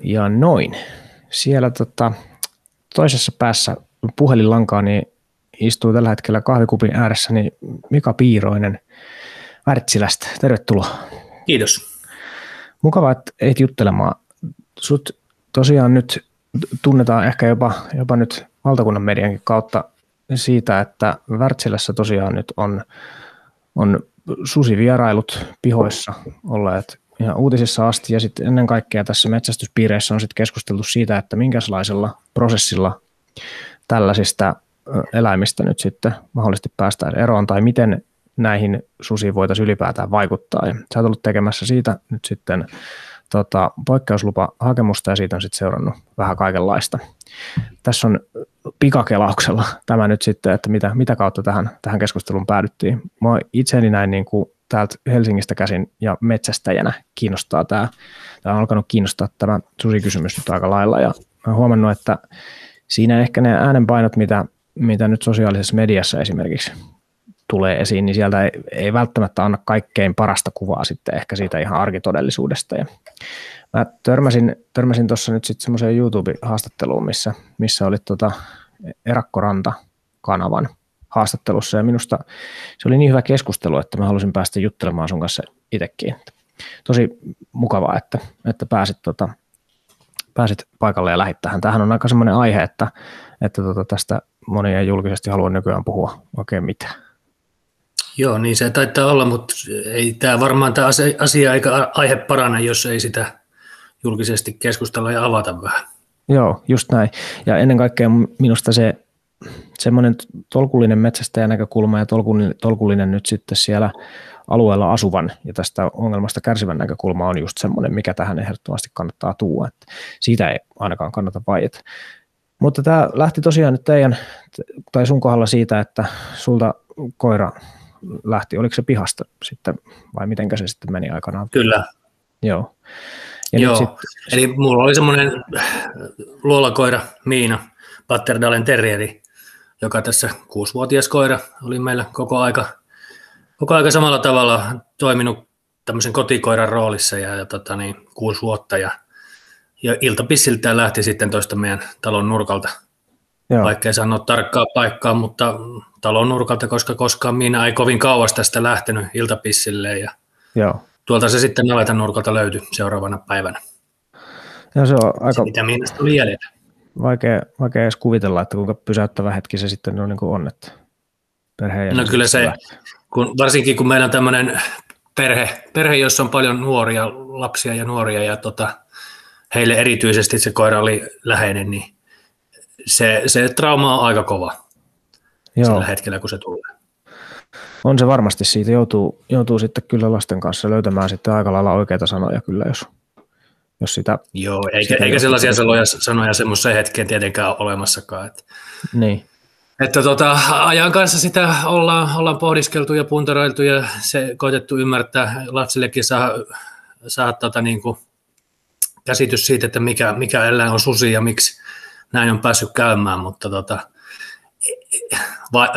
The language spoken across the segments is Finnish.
Ja noin. Siellä tota, toisessa päässä puhelinlankaa niin istuu tällä hetkellä kahvikupin ääressä niin Mika Piiroinen Wärtsilästä. Tervetuloa. Kiitos. Mukavaa, että ehdit juttelemaan. Sut tosiaan nyt tunnetaan ehkä jopa, jopa nyt valtakunnan mediankin kautta siitä, että Wärtsilässä tosiaan nyt on, on susivierailut pihoissa olleet ihan uutisissa asti ja sitten ennen kaikkea tässä metsästyspiireissä on sitten keskusteltu siitä, että minkälaisella prosessilla tällaisista eläimistä nyt sitten mahdollisesti päästään eroon tai miten näihin susiin voitaisiin ylipäätään vaikuttaa. Ja sä oot ollut tekemässä siitä nyt sitten tota, poikkeuslupahakemusta ja siitä on sitten seurannut vähän kaikenlaista. Tässä on pikakelauksella tämä nyt sitten, että mitä, mitä kautta tähän, tähän keskusteluun päädyttiin. Mä itseni näin niin kuin täältä Helsingistä käsin ja metsästäjänä kiinnostaa tämä, tämä on alkanut kiinnostaa tämä susikysymys nyt aika lailla ja oon huomannut, että siinä ehkä ne äänenpainot, mitä, mitä nyt sosiaalisessa mediassa esimerkiksi tulee esiin, niin sieltä ei, ei välttämättä anna kaikkein parasta kuvaa sitten ehkä siitä ihan arkitodellisuudesta. Ja mä törmäsin, törmäsin nyt sitten semmoiseen YouTube-haastatteluun, missä, missä oli tota Erakkoranta-kanavan haastattelussa ja minusta se oli niin hyvä keskustelu, että mä halusin päästä juttelemaan sun kanssa itsekin. Tosi mukavaa, että, että pääsit, tota, pääsit paikalle ja lähit tähän. Tämähän on aika semmoinen aihe, että, että tota, tästä moni ei julkisesti halua nykyään puhua oikein mitään. Joo, niin se taitaa olla, mutta ei tämä varmaan tämä asia eikä aihe parane, jos ei sitä julkisesti keskustella ja avata vähän. Joo, just näin. Ja ennen kaikkea minusta se semmoinen tolkullinen metsästäjän näkökulma ja tolkullinen, tolkullinen nyt sitten siellä alueella asuvan ja tästä ongelmasta kärsivän näkökulma on just semmoinen, mikä tähän ehdottomasti kannattaa tuua. Että siitä ei ainakaan kannata vaieta. Mutta tämä lähti tosiaan nyt teidän tai sun kohdalla siitä, että sulta koira lähti, oliko se pihasta sitten vai mitenkä se sitten meni aikanaan? Kyllä. Joo. Ja Joo, sit... eli mulla oli semmoinen luolakoira Miina, Patterdalen terrieri, joka tässä kuusivuotias koira oli meillä koko aika, koko aika samalla tavalla toiminut tämmöisen kotikoiran roolissa ja, ja tota niin, kuusi vuotta ja, ja iltapissiltään lähti sitten toista meidän talon nurkalta. Joo. Vaikka ei sanoa tarkkaa paikkaa, mutta talon nurkalta, koska koskaan minä ei kovin kauas tästä lähtenyt iltapissille ja Joo. tuolta se sitten navetan nurkalta löytyi seuraavana päivänä. Ja se on aika... Se, mitä miinasta tuli jäljellä vaikea, vaikea edes kuvitella, että kuinka pysäyttävä hetki se sitten on, niin kuin on että perheen No kyllä se, kun, varsinkin kun meillä on tämmöinen perhe, perhe, jossa on paljon nuoria, lapsia ja nuoria, ja tota, heille erityisesti se koira oli läheinen, niin se, se trauma on aika kova Joo. sillä hetkellä, kun se tulee. On se varmasti, siitä joutuu, joutuu sitten kyllä lasten kanssa löytämään sitten aika lailla oikeita sanoja kyllä, jos, jos sitä... Joo, eikä, sitä eikä sellaisia sanoja, sanoja semmoiseen hetkeen tietenkään ole olemassakaan. Että, niin. Että tota, ajan kanssa sitä ollaan, ollaan pohdiskeltu ja puntaroiltu ja se koitettu ymmärtää lapsillekin saa, saa tota, niin kuin, käsitys siitä, että mikä, mikä eläin on susi ja miksi näin on päässyt käymään, mutta tota,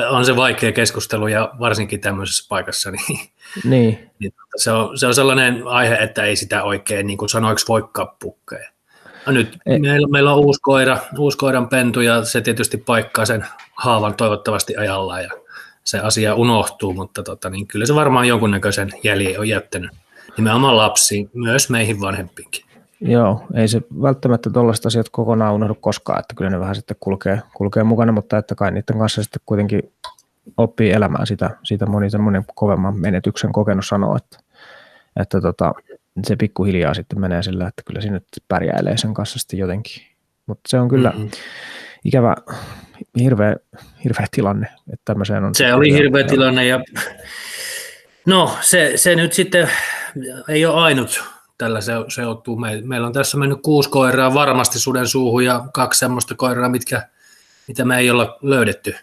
on se vaikea keskustelu ja varsinkin tämmöisessä paikassa, niin, niin. niin se, on, se on sellainen aihe, että ei sitä oikein niin kuin sanoiksi voi kappukkeja. No nyt meillä, meillä on uusi koira, uusi koiran pentu ja se tietysti paikkaa sen haavan toivottavasti ajalla ja se asia unohtuu, mutta tota, niin kyllä se varmaan jonkunnäköisen jäljen on jättänyt nimenomaan lapsiin, myös meihin vanhempiinkin. Joo, ei se välttämättä tuollaiset asiat kokonaan unohdu koskaan, että kyllä ne vähän sitten kulkee, kulkee mukana, mutta että kai niiden kanssa sitten kuitenkin oppii elämään sitä, sitä moni semmoinen kovemman menetyksen kokenut sanoo, että, että tota, se pikkuhiljaa sitten menee sillä, että kyllä siinä pärjäilee sen kanssa sitten jotenkin. Mutta se on kyllä mm-hmm. ikävä, hirveä, hirveä tilanne, että tämmöiseen on. Se oli hirveä tilanne ja no se, se nyt sitten ei ole ainut tällä se, seuttuu. Me, meillä on tässä mennyt kuusi koiraa varmasti suden suuhun ja kaksi semmoista koiraa, mitkä, mitä me ei olla löydetty.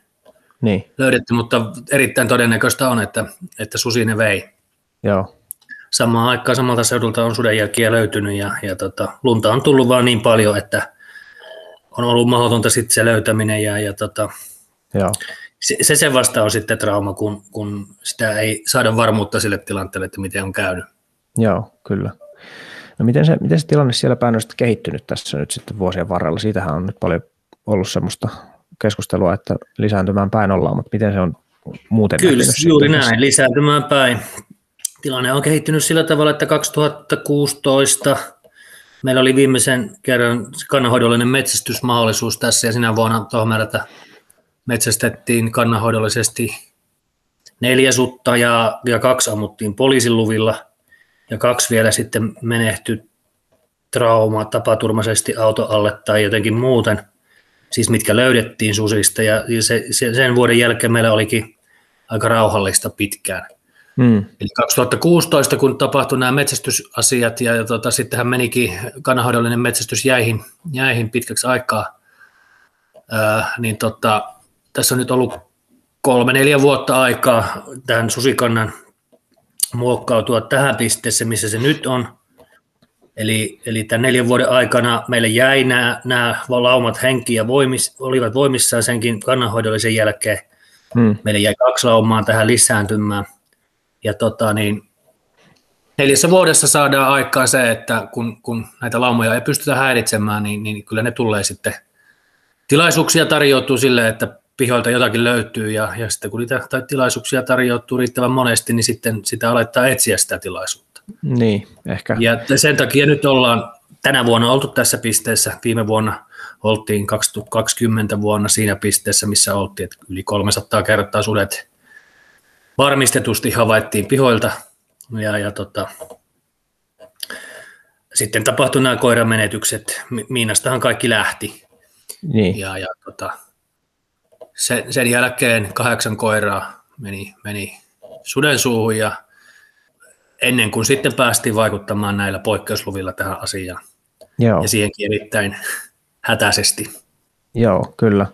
Niin. löydetty, mutta erittäin todennäköistä on, että, että susi ne vei. Joo. Samaan aikaan samalta seudulta on sudenjälkiä löytynyt ja, ja tota, lunta on tullut vaan niin paljon, että on ollut mahdotonta sitten se löytäminen ja, ja tota, Joo. Se, se, se vasta on sitten trauma, kun, kun sitä ei saada varmuutta sille tilanteelle, että miten on käynyt. Joo, kyllä. No miten se, miten se tilanne siellä päin on kehittynyt tässä nyt sitten vuosien varrella? Siitähän on nyt paljon ollut semmoista keskustelua, että lisääntymään päin ollaan, mutta miten se on muuten Kyllä, juuri näin, lisääntymään päin. Tilanne on kehittynyt sillä tavalla, että 2016 meillä oli viimeisen kerran kannanhoidollinen metsästysmahdollisuus tässä ja sinä vuonna Tohmerata metsästettiin kannanhoidollisesti neljä sutta ja, ja kaksi ammuttiin poliisiluvilla ja kaksi vielä sitten menehtyi trauma tapaturmaisesti auto alle tai jotenkin muuten, siis mitkä löydettiin susista ja se, se, sen vuoden jälkeen meillä olikin aika rauhallista pitkään. Hmm. Eli 2016, kun tapahtui nämä metsästysasiat ja, tota, sittenhän menikin kannanhoidollinen metsästys jäihin, jäihin pitkäksi aikaa, ää, niin tota, tässä on nyt ollut kolme, neljä vuotta aikaa tämän susikannan muokkautua tähän pisteeseen, missä se nyt on. Eli, eli tämän neljän vuoden aikana meille jäi nämä, nämä laumat henki ja voimis, olivat voimissaan senkin kannanhoidollisen jälkeen. Hmm. Meille jäi kaksi laumaa tähän lisääntymään. Ja tota, niin, neljässä vuodessa saadaan aikaan se, että kun, kun näitä laumoja ei pystytä häiritsemään, niin, niin kyllä ne tulee sitten tilaisuuksia tarjoutuu sille, että pihoilta jotakin löytyy ja, ja sitten kun niitä tai tilaisuuksia tarjoutuu riittävän monesti, niin sitten sitä aletaan etsiä sitä tilaisuutta. Niin, ehkä. Ja sen takia nyt ollaan tänä vuonna oltu tässä pisteessä. Viime vuonna oltiin 2020 vuonna siinä pisteessä, missä oltiin, että yli 300 kertaa sudet varmistetusti havaittiin pihoilta. Ja, ja tota, sitten tapahtui nämä koiramenetykset. Miinastahan kaikki lähti. Niin. Ja, ja tota, sen, sen jälkeen kahdeksan koiraa meni, meni suden suuhun ja ennen kuin sitten päästiin vaikuttamaan näillä poikkeusluvilla tähän asiaan. Joo. Ja siihenkin erittäin hätäisesti. Joo, kyllä.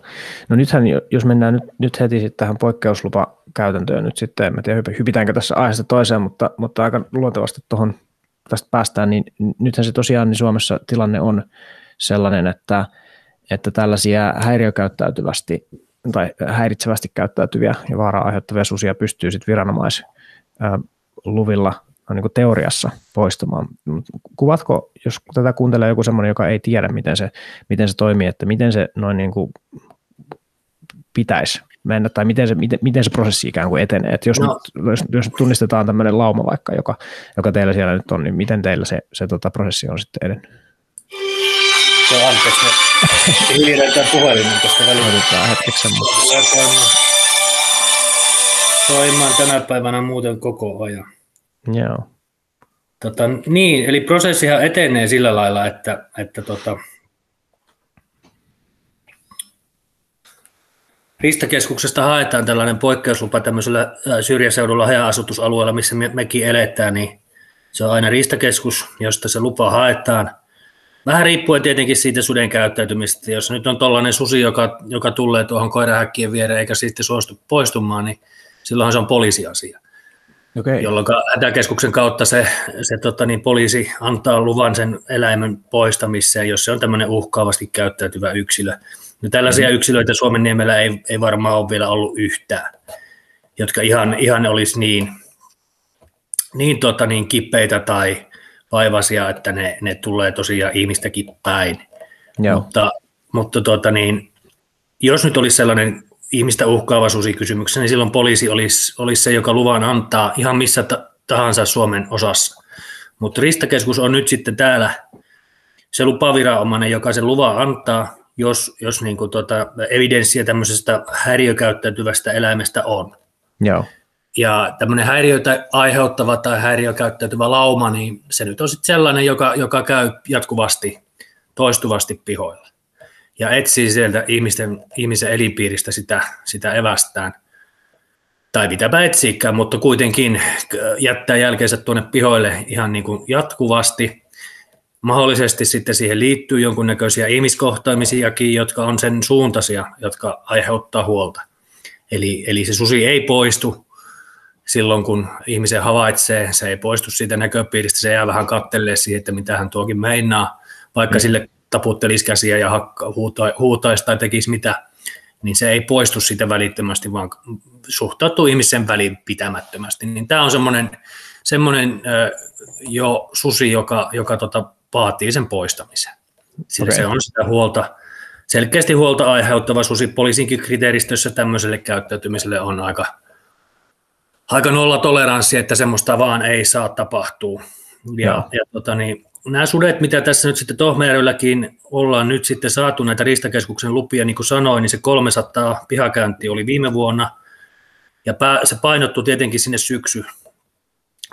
No nythän, jos mennään nyt, nyt heti sitten tähän poikkeuslupakäytäntöön nyt sitten, en tiedä hypitäänkö tässä aiheesta toiseen, mutta, mutta aika luontevasti tuohon tästä päästään, niin nythän se tosiaan niin Suomessa tilanne on sellainen, että, että tällaisia häiriökäyttäytyvästi tai häiritsevästi käyttäytyviä ja vaaraa aiheuttavia susia pystyy sitten viranomaisluvilla niin kuin teoriassa poistamaan. Kuvatko, jos tätä kuuntelee joku semmoinen, joka ei tiedä, miten se, miten se toimii, että miten se noin niin kuin pitäisi mennä, tai miten se, miten, miten se prosessi ikään kuin etenee. Että jos, no. nyt, jos, jos tunnistetaan tämmöinen lauma vaikka, joka, joka teillä siellä nyt on, niin miten teillä se, se tota, prosessi on sitten edennyt? Se on anteeksi, me hiljennetään puhelimen tästä välillä. Otetaan hetkeksi semmoinen. Soimaan tänä päivänä muuten koko ajan. Joo. Tota, niin, eli prosessihan etenee sillä lailla, että, että tota, Ristakeskuksesta haetaan tällainen poikkeuslupa tämmöisellä syrjäseudulla haja-asutusalueella, missä me, mekin eletään, niin se on aina Ristakeskus, josta se lupa haetaan – Vähän riippuen tietenkin siitä suden käyttäytymistä. Jos nyt on tuollainen susi, joka, joka tulee tuohon koirahäkkien viereen eikä sitten suostu poistumaan, niin silloinhan se on poliisiasia. Okay. Jolloin hätäkeskuksen kautta se, se tota niin, poliisi antaa luvan sen eläimen poistamiseen, jos se on tämmöinen uhkaavasti käyttäytyvä yksilö. No tällaisia mm. yksilöitä Suomen niemellä ei, ei varmaan ole vielä ollut yhtään, jotka ihan, ihan olisi niin, niin, tota niin kipeitä tai, vaivasia, että ne, ne tulee tosiaan ihmistäkin päin. Joo. Mutta, mutta tuota niin, jos nyt olisi sellainen ihmistä uhkaava susikysymyksessä, niin silloin poliisi olisi, olisi se, joka luvan antaa ihan missä tahansa Suomen osassa. Mutta Ristakeskus on nyt sitten täällä se lupaviranomainen, joka sen luvan antaa, jos, jos niin kuin tuota, evidenssiä tämmöisestä häiriökäyttäytyvästä eläimestä on. Joo. Ja tämmöinen häiriötä aiheuttava tai häiriökäyttäytyvä lauma, niin se nyt on sitten sellainen, joka, joka käy jatkuvasti, toistuvasti pihoilla. Ja etsii sieltä ihmisten, ihmisen elinpiiristä sitä, sitä evästään. Tai mitäpä etsiikään, mutta kuitenkin jättää jälkeensä tuonne pihoille ihan niin kuin jatkuvasti. Mahdollisesti sitten siihen liittyy jonkunnäköisiä ihmiskohtaamisiakin, jotka on sen suuntaisia, jotka aiheuttaa huolta. Eli, eli se susi ei poistu silloin, kun ihmisen havaitsee, se ei poistu siitä näköpiiristä, se jää vähän kattelee siihen, että mitä hän tuokin meinaa, vaikka mm. sille taputtelisi käsiä ja hakka, huuta, huutaisi tai tekisi mitä, niin se ei poistu siitä välittömästi, vaan suhtautuu ihmisen väliin pitämättömästi. Niin tämä on semmoinen, semmoinen jo susi, joka, joka tota, vaatii sen poistamisen. Sillä okay. se on sitä huolta, selkeästi huolta aiheuttava susi. Poliisinkin kriteeristössä tämmöiselle käyttäytymiselle on aika, aika nolla toleranssi, että semmoista vaan ei saa tapahtua. Ja, ja tota, niin, nämä sudet, mitä tässä nyt sitten Tohmajärvelläkin ollaan nyt sitten saatu näitä Riistakeskuksen lupia, niin kuin sanoin, niin se 300 pihakäynti oli viime vuonna, ja se painottu tietenkin sinne syksy,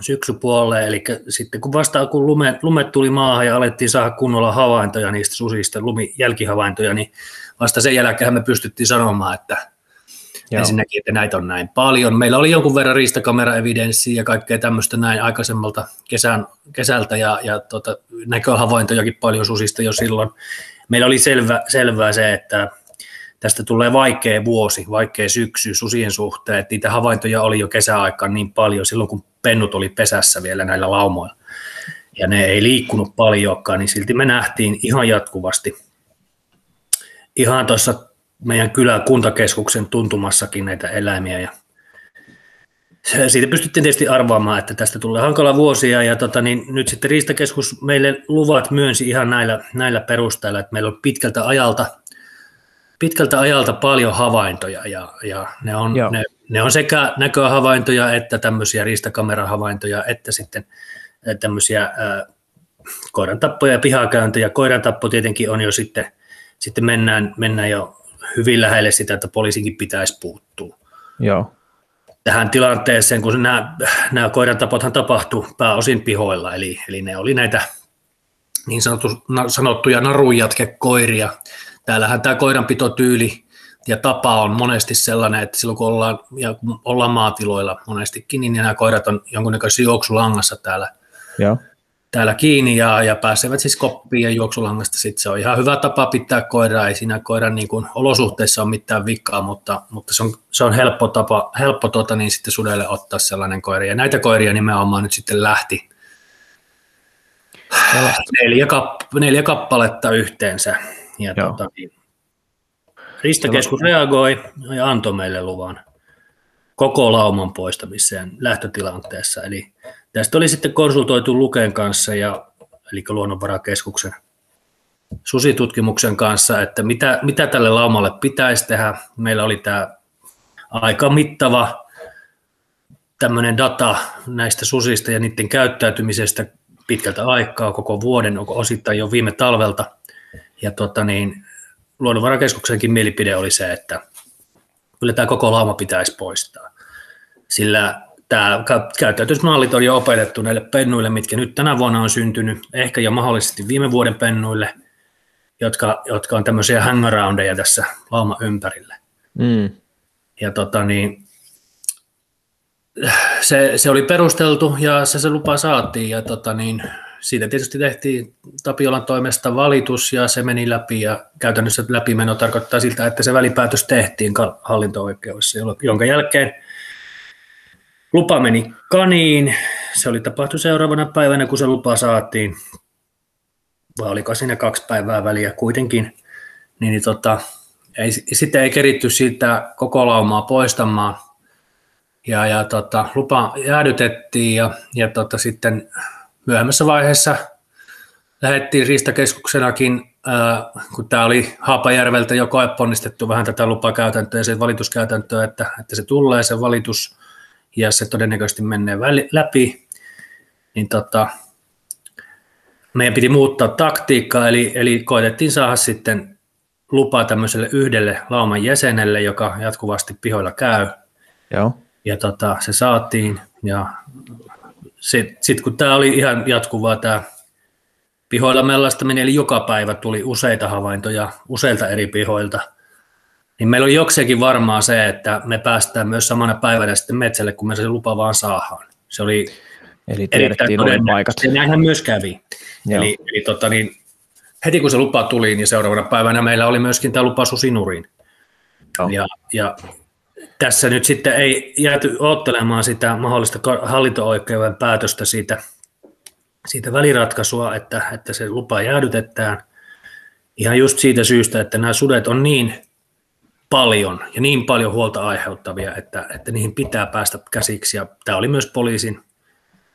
syksypuolelle, eli sitten kun vasta kun lumet, lumet tuli maahan ja alettiin saada kunnolla havaintoja niistä susista, lumijälkihavaintoja, niin vasta sen jälkeen me pystyttiin sanomaan, että Joo. ensinnäkin, että näitä on näin paljon. Meillä oli jonkun verran riistakameraevidenssiä ja kaikkea tämmöistä näin aikaisemmalta kesän, kesältä ja, ja tota, näköhavaintojakin paljon susista jo silloin. Meillä oli selvä, selvää se, että tästä tulee vaikea vuosi, vaikea syksy susien suhteen, että niitä havaintoja oli jo kesäaikaan niin paljon silloin, kun pennut oli pesässä vielä näillä laumoilla. Ja ne ei liikkunut paljonkaan, niin silti me nähtiin ihan jatkuvasti. Ihan tuossa meidän kylän kuntakeskuksen tuntumassakin näitä eläimiä. Ja siitä pystyttiin tietysti arvaamaan, että tästä tulee hankala vuosia ja tota, niin nyt sitten Riistakeskus meille luvat myönsi ihan näillä, näillä perusteilla, että meillä on pitkältä ajalta, pitkältä ajalta paljon havaintoja ja, ja ne, on, ne, ne, on sekä näköhavaintoja että tämmöisiä riistakamerahavaintoja että sitten tämmöisiä ää, koiran tappoja ja pihakäyntejä. Koiran tappo tietenkin on jo sitten, sitten mennään, mennään jo hyvin lähelle sitä, että poliisinkin pitäisi puuttua. Joo. Tähän tilanteeseen, kun nämä, nämä koiran tapothan tapahtui pääosin pihoilla, eli, eli ne oli näitä niin sanottu, sanottuja narujatkekoiria. Täällähän tämä koiranpitotyyli ja tapa on monesti sellainen, että silloin kun ollaan, ja kun ollaan maatiloilla monestikin, niin nämä koirat on jonkunnäköisessä juoksulangassa täällä Joo täällä kiinni ja, ja pääsevät siis koppiin ja juoksulangasta. Sitten se on ihan hyvä tapa pitää koiraa, ei siinä koiran niin kuin olosuhteissa ole mitään vikaa, mutta, mutta se on, se on helppo tapa, helppo tota, niin sitten sudelle ottaa sellainen koira. Ja näitä koiria nimenomaan nyt sitten lähti neljä, kapp- neljä kappaletta yhteensä. Ja tota, niin, Ristakeskus reagoi ja antoi meille luvan koko lauman poistamiseen lähtötilanteessa. Eli Tästä oli sitten konsultoitu Luken kanssa, ja, eli Luonnonvarakeskuksen susitutkimuksen kanssa, että mitä, mitä tälle laumalle pitäisi tehdä. Meillä oli tämä aika mittava tämmöinen data näistä susista ja niiden käyttäytymisestä pitkältä aikaa, koko vuoden, osittain jo viime talvelta. Ja tota niin, Luonnonvarakeskuksenkin mielipide oli se, että kyllä tämä koko lauma pitäisi poistaa. Sillä tämä käyttäytymismallit on jo opetettu näille pennuille, mitkä nyt tänä vuonna on syntynyt, ehkä jo mahdollisesti viime vuoden pennuille, jotka, jotka on tämmöisiä hangaroundeja tässä lauma ympärille. Mm. Ja tota niin, se, se, oli perusteltu ja se, se lupa saatiin ja tota niin, siitä tietysti tehtiin Tapiolan toimesta valitus ja se meni läpi ja käytännössä läpimeno tarkoittaa siltä, että se välipäätös tehtiin hallinto-oikeudessa, jonka jälkeen Lupa meni kaniin. Se oli tapahtu seuraavana päivänä, kun se lupa saatiin. Vai oliko siinä kaksi päivää väliä kuitenkin. Niin, niin tota, ei, sitten ei keritty siitä koko laumaa poistamaan. Ja, ja tota, lupa jäädytettiin ja, ja tota, sitten myöhemmässä vaiheessa lähdettiin Riistakeskuksenakin, ää, kun tämä oli Haapajärveltä jo koeponnistettu vähän tätä lupakäytäntöä ja se valituskäytäntöä, että, että se tulee se valitus ja se todennäköisesti menee läpi, niin tota, meidän piti muuttaa taktiikkaa, eli, eli koitettiin saada sitten lupa tämmöiselle yhdelle lauman jäsenelle, joka jatkuvasti pihoilla käy. Joo. Ja tota, se saatiin, ja sitten sit kun tämä oli ihan jatkuvaa tämä pihoilla mellastaminen, eli joka päivä tuli useita havaintoja useilta eri pihoilta – niin meillä oli jokseenkin varmaa se, että me päästään myös samana päivänä sitten metsälle, kun me se lupa vaan saadaan. Se oli Eli paikat. Ja näinhän myös kävi. Joo. Eli, eli tota niin, heti kun se lupa tuli, niin seuraavana päivänä meillä oli myöskin tämä lupa susinuriin. Ja, ja tässä nyt sitten ei jääty ottelemaan sitä mahdollista hallinto-oikeuden päätöstä siitä, siitä väliratkaisua, että, että se lupa jäädytetään. Ihan just siitä syystä, että nämä sudet on niin paljon ja niin paljon huolta aiheuttavia, että, että niihin pitää päästä käsiksi. Ja tämä oli myös poliisin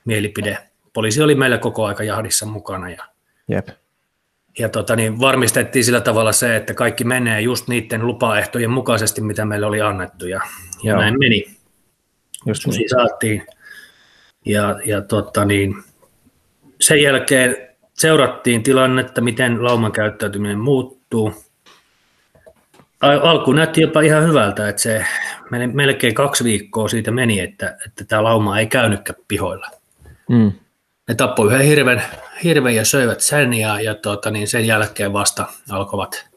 mielipide. Poliisi oli meillä koko aika jahdissa mukana ja, Jep. ja tota, niin varmistettiin sillä tavalla se, että kaikki menee just niiden lupaehtojen mukaisesti, mitä meille oli annettu ja, ja näin meni. Just Susi niin. saatiin ja, ja tota, niin, sen jälkeen seurattiin tilannetta, miten lauman käyttäytyminen muuttuu. Alku näytti jopa ihan hyvältä, että se melkein kaksi viikkoa siitä meni, että, että tämä lauma ei käynytkään pihoilla. Mm. Ne tappoi yhden hirven, hirven ja söivät sen ja, ja tuota, niin sen jälkeen vasta alkoivat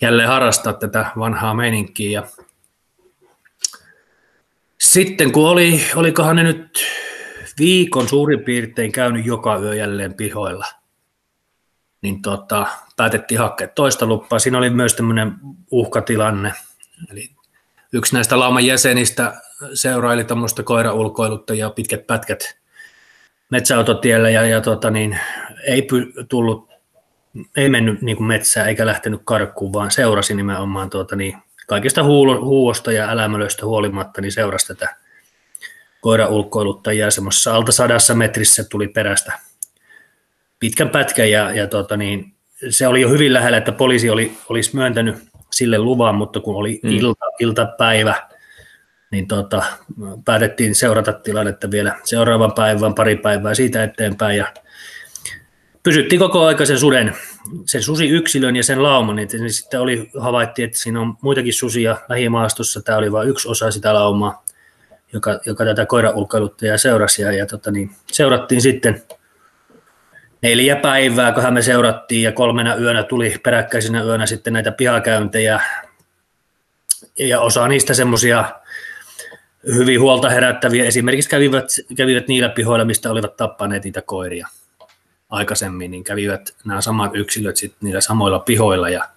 jälleen harrastaa tätä vanhaa meininkiä. Ja sitten kun oli, olikohan ne nyt viikon suurin piirtein käynyt joka yö jälleen pihoilla, niin tota, päätettiin hakea toista luppaa. Siinä oli myös tämmöinen uhkatilanne. Eli yksi näistä lauman jäsenistä seuraili tämmöistä koiraulkoiluttajaa pitkät pätkät metsäautotiellä ja, ja tota niin, ei py, tullut, ei mennyt niin kuin metsään eikä lähtenyt karkuun, vaan seurasi nimenomaan tuota niin, kaikista huuosta ja älämölöistä huolimatta, niin seurasi tätä koiraulkoiluttajia semmoisessa alta sadassa metrissä tuli perästä pitkän pätkän ja, ja tota niin, se oli jo hyvin lähellä, että poliisi oli, olisi myöntänyt sille luvan, mutta kun oli mm. ilta, iltapäivä, niin tota, päätettiin seurata tilannetta vielä seuraavan päivän, pari päivää siitä eteenpäin. Ja pysyttiin koko aika sen suden, sen susi-yksilön ja sen lauman, niin, niin sitten oli, havaittiin, että siinä on muitakin susia lähimaastossa, tämä oli vain yksi osa sitä laumaa, joka, joka tätä koiraulkoiluttajaa seurasi. Ja, ja tota, niin, seurattiin sitten neljä päivää, kun me seurattiin ja kolmena yönä tuli peräkkäisenä yönä sitten näitä pihakäyntejä ja osa niistä semmoisia hyvin huolta herättäviä. Esimerkiksi kävivät, kävivät niillä pihoilla, mistä olivat tappaneet niitä koiria aikaisemmin, niin kävivät nämä samat yksilöt sitten niillä samoilla pihoilla ja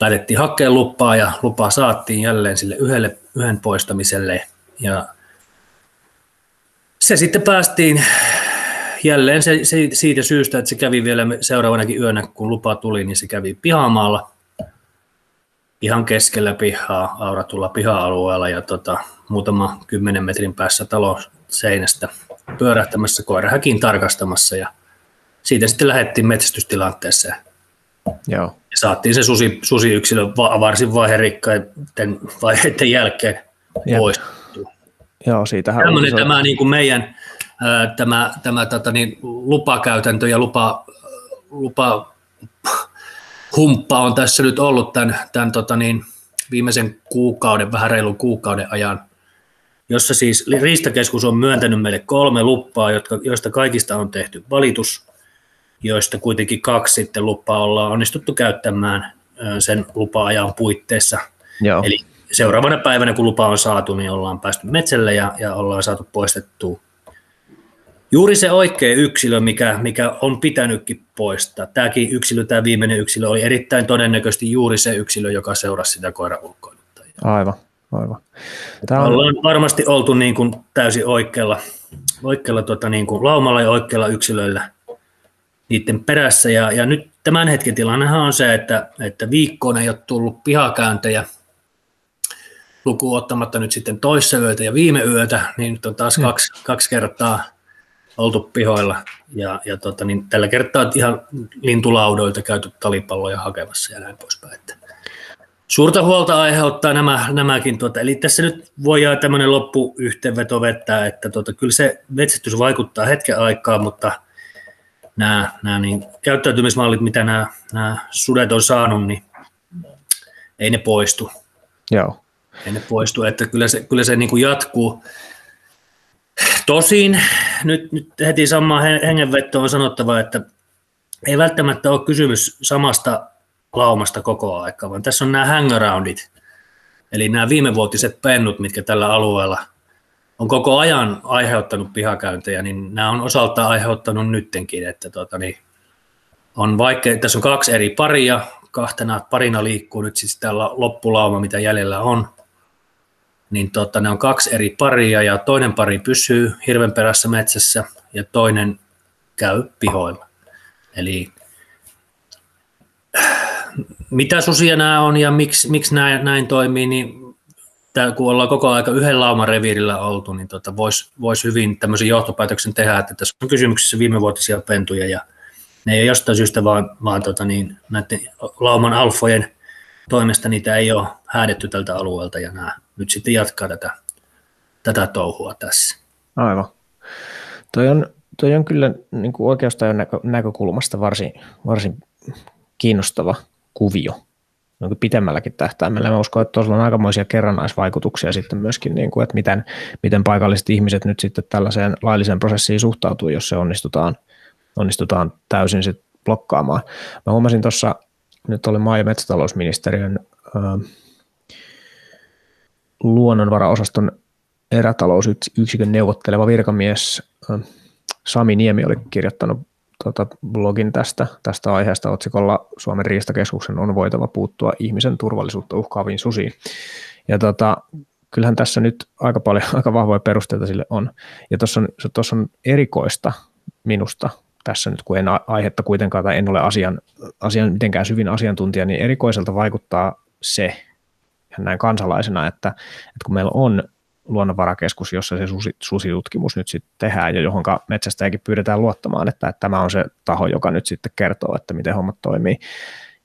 laitettiin hakkeen lupaa ja lupaa saattiin jälleen sille yhdelle, yhden poistamiselle ja se sitten päästiin jälleen se, se, siitä syystä, että se kävi vielä seuraavanakin yönä, kun lupa tuli, niin se kävi pihamaalla ihan keskellä pihaa, auratulla piha-alueella ja tota, muutama kymmenen metrin päässä talon seinästä pyörähtämässä koirahäkin tarkastamassa ja siitä sitten lähdettiin metsästystilanteeseen. Joo. Ja saatiin se susi, susi-yksilö varsin vaiherikkaiden vaiheiden jälkeen pois. Joo, siitähän Tämmöinen tämä niin kuin meidän tämä, tämä tota niin, lupakäytäntö ja lupa, lupa humppa on tässä nyt ollut tämän, tämän tota niin, viimeisen kuukauden, vähän reilun kuukauden ajan, jossa siis Riistakeskus on myöntänyt meille kolme luppaa, jotka, joista kaikista on tehty valitus, joista kuitenkin kaksi sitten lupaa ollaan onnistuttu käyttämään sen lupa-ajan puitteissa. Joo. Eli seuraavana päivänä, kun lupa on saatu, niin ollaan päästy metsälle ja, ja ollaan saatu poistettua juuri se oikea yksilö, mikä, mikä on pitänytkin poistaa. Tämäkin yksilö, tämä viimeinen yksilö, oli erittäin todennäköisesti juuri se yksilö, joka seurasi sitä koiraulkoiluttajaa. Aivan, aivan. Tämä on... Ollaan varmasti oltu niin kuin täysin oikealla, oikealla tota niin kuin laumalla ja oikealla yksilöillä niiden perässä. Ja, ja nyt tämän hetken tilannehan on se, että, että viikkoon ei ole tullut pihakäyntejä, lukuun ottamatta nyt sitten toissa yötä ja viime yötä, niin nyt on taas hmm. kaksi, kaksi kertaa oltu pihoilla ja, ja tota, niin tällä kertaa ihan lintulaudoilta käyty talipalloja hakemassa ja näin poispäin. Että suurta huolta aiheuttaa nämä, nämäkin. Tuota, eli tässä nyt voidaan tämmöinen loppuyhteenveto vettää, että tuota, kyllä se metsästys vaikuttaa hetken aikaa, mutta nämä, nämä niin, käyttäytymismallit, mitä nämä, nämä sudet on saanut, niin ei ne poistu. Joo. Ei ne poistu, että kyllä se, kyllä se niin kuin jatkuu. Tosin nyt, nyt heti samaan hengenvettoon on sanottava, että ei välttämättä ole kysymys samasta laumasta koko aikaa, vaan tässä on nämä hangaroundit, eli nämä viimevuotiset pennut, mitkä tällä alueella on koko ajan aiheuttanut pihakäyntejä, niin nämä on osaltaan aiheuttanut nyttenkin, että tuota, niin on vaikea, tässä on kaksi eri paria, kahtena parina liikkuu nyt siis tällä loppulauma, mitä jäljellä on, niin tota, ne on kaksi eri paria ja toinen pari pysyy hirven perässä metsässä ja toinen käy pihoilla. Eli mitä susia nämä on ja miksi, miksi näin, näin toimii, niin tää, kun ollaan koko aika yhden lauman reviirillä oltu, niin tota, voisi vois hyvin tämmöisen johtopäätöksen tehdä, että tässä on kysymyksissä viimevuotisia pentuja ja ne ei jostain syystä vaan, vaan tota, niin, näiden lauman alfojen toimesta niitä ei ole häädetty tältä alueelta ja nämä nyt sitten jatkaa tätä, tätä touhua tässä. Aivan. Toi on, toi on kyllä niin kuin oikeustajan näkö, näkökulmasta varsin, varsin kiinnostava kuvio niin pitemmälläkin tähtäimellä. Mä uskon, että tuossa on aikamoisia kerrannaisvaikutuksia sitten myöskin, niin kuin, että miten, miten paikalliset ihmiset nyt sitten tällaiseen lailliseen prosessiin suhtautuu, jos se onnistutaan, onnistutaan täysin sitten blokkaamaan. Mä huomasin tuossa, nyt oli maa- ja metsätalousministeriön äh, luonnonvaraosaston erätalousyksikön neuvotteleva virkamies Sami Niemi oli kirjoittanut tota, blogin tästä, tästä aiheesta otsikolla Suomen riistakeskuksen on voitava puuttua ihmisen turvallisuutta uhkaaviin susiin. Ja tota, kyllähän tässä nyt aika paljon, aika vahvoja perusteita sille on. Ja tuossa on, tossa on erikoista minusta tässä nyt, kun en aihetta kuitenkaan tai en ole asian, asian mitenkään syvin asiantuntija, niin erikoiselta vaikuttaa se, näin kansalaisena, että, että kun meillä on luonnonvarakeskus, jossa se susi, susitutkimus nyt sitten tehdään ja johon metsästäjäkin pyydetään luottamaan, että, että tämä on se taho, joka nyt sitten kertoo, että miten hommat toimii.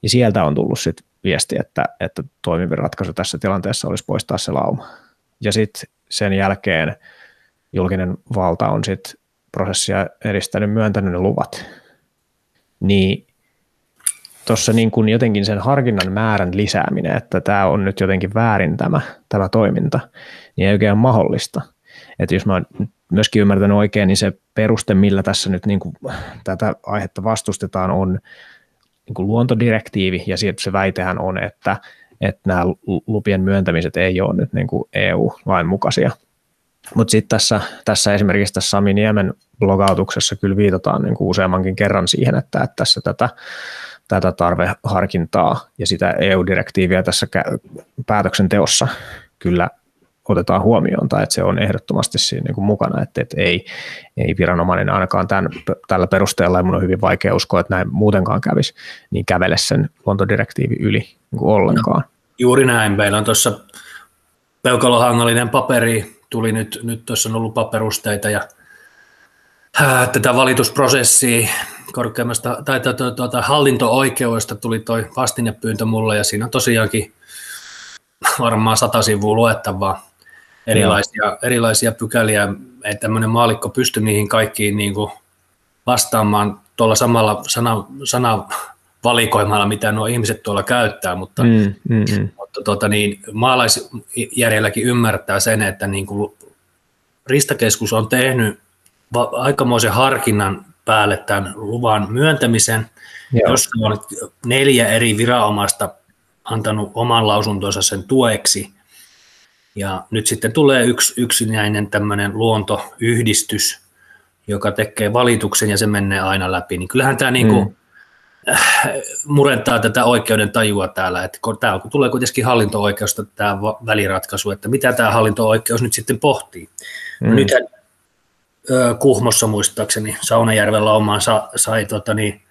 Ja sieltä on tullut sitten viesti, että, että toimivin ratkaisu tässä tilanteessa olisi poistaa se lauma. Ja sitten sen jälkeen julkinen valta on sitten prosessia edistänyt, myöntänyt ne luvat. Niin tuossa niin kuin jotenkin sen harkinnan määrän lisääminen, että tämä on nyt jotenkin väärin tämä, tämä toiminta, niin ei oikein ole mahdollista. Että jos mä oon myöskin ymmärtänyt oikein, niin se peruste, millä tässä nyt niin kuin tätä aihetta vastustetaan, on niin kuin luontodirektiivi, ja se väitehän on, että, että nämä lupien myöntämiset ei ole nyt niin kuin EU-lain mukaisia. Mutta sitten tässä, tässä esimerkiksi tässä Sami Niemen blogautuksessa kyllä viitataan niin kuin useammankin kerran siihen, että, että tässä tätä tätä tarveharkintaa ja sitä EU-direktiiviä tässä päätöksenteossa kyllä otetaan huomioon tai että se on ehdottomasti siinä niin kuin mukana, että, että ei, ei viranomainen ainakaan tämän, tällä perusteella, ja mun on hyvin vaikea uskoa, että näin muutenkaan kävisi, niin kävele sen luontodirektiivi yli niin kuin ollenkaan. No, juuri näin. Meillä on tuossa peukalohangallinen paperi, tuli nyt, nyt tuossa on ollut paperusteita ja tätä valitusprosessia korkeimmasta tai tuota, tuota, hallinto-oikeudesta tuli toi vastinepyyntö mulle ja siinä on tosiaankin varmaan sata sivua luettavaa erilaisia, erilaisia pykäliä. Ei tämmöinen maalikko pysty niihin kaikkiin niin kuin vastaamaan tuolla samalla sana, sana valikoimalla, mitä nuo ihmiset tuolla käyttää, mutta, mm, mm, mm. mutta tuota, niin, maalaisjärjelläkin ymmärtää sen, että niin kuin Ristakeskus on tehnyt aikamoisen harkinnan päälle tämän luvan myöntämisen, Joo. jossa on neljä eri viranomaista antanut oman lausuntonsa sen tueksi. Ja nyt sitten tulee yksi yksinäinen tämmöinen luontoyhdistys, joka tekee valituksen ja se menee aina läpi. Niin kyllähän tämä niin kuin, mm. Äh, murentaa tätä oikeuden tajua täällä, että tämä tulee kuitenkin hallinto-oikeusta tämä väliratkaisu, että mitä tämä hallinto-oikeus nyt sitten pohtii. No mm. Nythän Kuhmossa muistaakseni Saunajärvellä omaan sa, sai tota niin,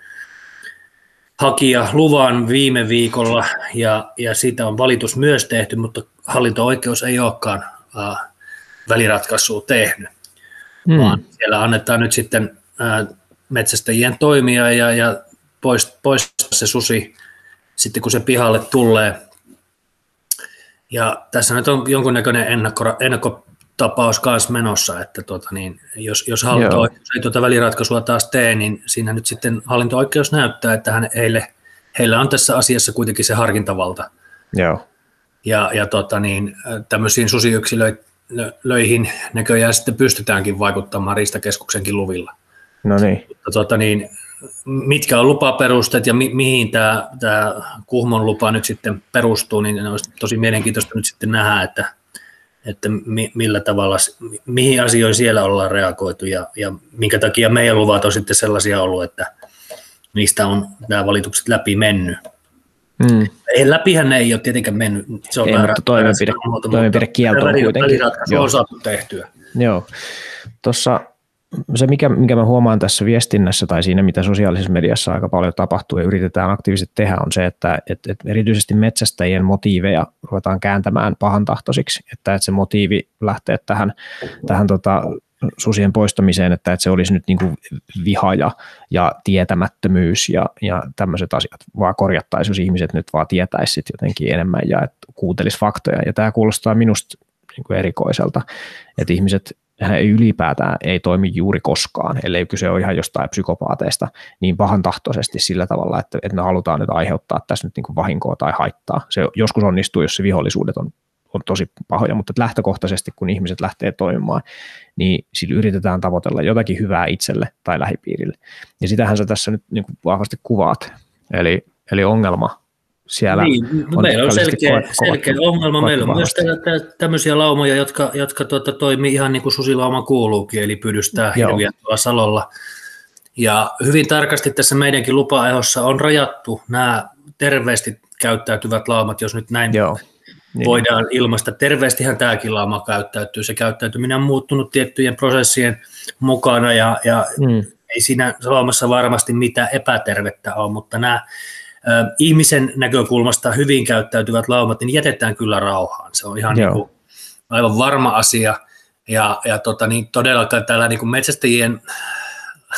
hakija luvan viime viikolla ja, ja siitä on valitus myös tehty, mutta hallinto-oikeus ei olekaan äh, väliratkaisua tehnyt, hmm. vaan siellä annetaan nyt sitten äh, metsästäjien toimia ja, ja poistaa pois se susi sitten kun se pihalle tulee. Ja tässä nyt on jonkunnäköinen ennakko, ennakko tapaus kanssa menossa, että tuota, niin, jos, jos hallinto-oikeus ei tuota väliratkaisua taas tee, niin siinä nyt sitten hallinto-oikeus näyttää, että hän, heille, heillä on tässä asiassa kuitenkin se harkintavalta. Joo. Ja, ja tuota, niin, tämmöisiin susiyksilöihin näköjään sitten pystytäänkin vaikuttamaan Riistakeskuksenkin luvilla. No niin. Mutta, tuota, niin, mitkä on lupaperusteet ja mi- mihin tämä, tämä Kuhmon lupa nyt sitten perustuu, niin olisi tosi mielenkiintoista nyt sitten nähdä, että että mi, millä tavalla, mihin asioihin siellä ollaan reagoitu ja, ja minkä takia meidän luvat on sitten sellaisia ollut, että niistä on nämä valitukset läpi mennyt. Mm. Ei, läpihän ne ei ole tietenkään mennyt. Se on ei, mutta toimenpide, toimenpidekielto on kuitenkin. Joo. on saatu tehtyä. Joo. Tuossa se, mikä, mikä mä huomaan tässä viestinnässä tai siinä, mitä sosiaalisessa mediassa aika paljon tapahtuu ja yritetään aktiivisesti tehdä, on se, että et, et erityisesti metsästäjien motiiveja ruvetaan kääntämään pahantahtoisiksi, että, että se motiivi lähtee tähän, tähän tota, susien poistamiseen, että, että se olisi nyt niin kuin viha ja, ja tietämättömyys ja, ja tämmöiset asiat vaan korjattaisiin, jos ihmiset nyt vaan tietäisivät jotenkin enemmän ja että kuuntelisi faktoja. Ja tämä kuulostaa minusta niin kuin erikoiselta, että ihmiset hän ei ylipäätään ei toimi juuri koskaan, ellei kyse ole ihan jostain psykopaateista, niin pahan tahtoisesti sillä tavalla, että, että me halutaan nyt aiheuttaa tässä nyt niin kuin vahinkoa tai haittaa. Se joskus onnistuu, jos se vihollisuudet on, on tosi pahoja, mutta lähtökohtaisesti, kun ihmiset lähtee toimimaan, niin sillä yritetään tavoitella jotakin hyvää itselle tai lähipiirille. Ja sitähän sä tässä nyt niin kuin vahvasti kuvaat. Eli, eli ongelma siellä niin, on meillä on selkeä, koet, selkeä ongelma. Meillä on myös tämmöisiä laumoja, jotka, jotka tuota, toimii ihan niin kuin susilauma kuuluukin, eli pydystää hirviä tuolla salolla. Ja hyvin tarkasti tässä meidänkin lupa on rajattu nämä terveesti käyttäytyvät laumat, jos nyt näin Joo. Niin. voidaan ilmaista. Terveestihän tämäkin lauma käyttäytyy. Se käyttäytyminen on muuttunut tiettyjen prosessien mukana ja, ja mm. ei siinä laumassa varmasti mitään epätervettä ole, mutta nämä ihmisen näkökulmasta hyvin käyttäytyvät laumat, niin jätetään kyllä rauhaan. Se on ihan niin kuin aivan varma asia. Ja, ja tota, niin todellakaan tällä niin kuin metsästäjien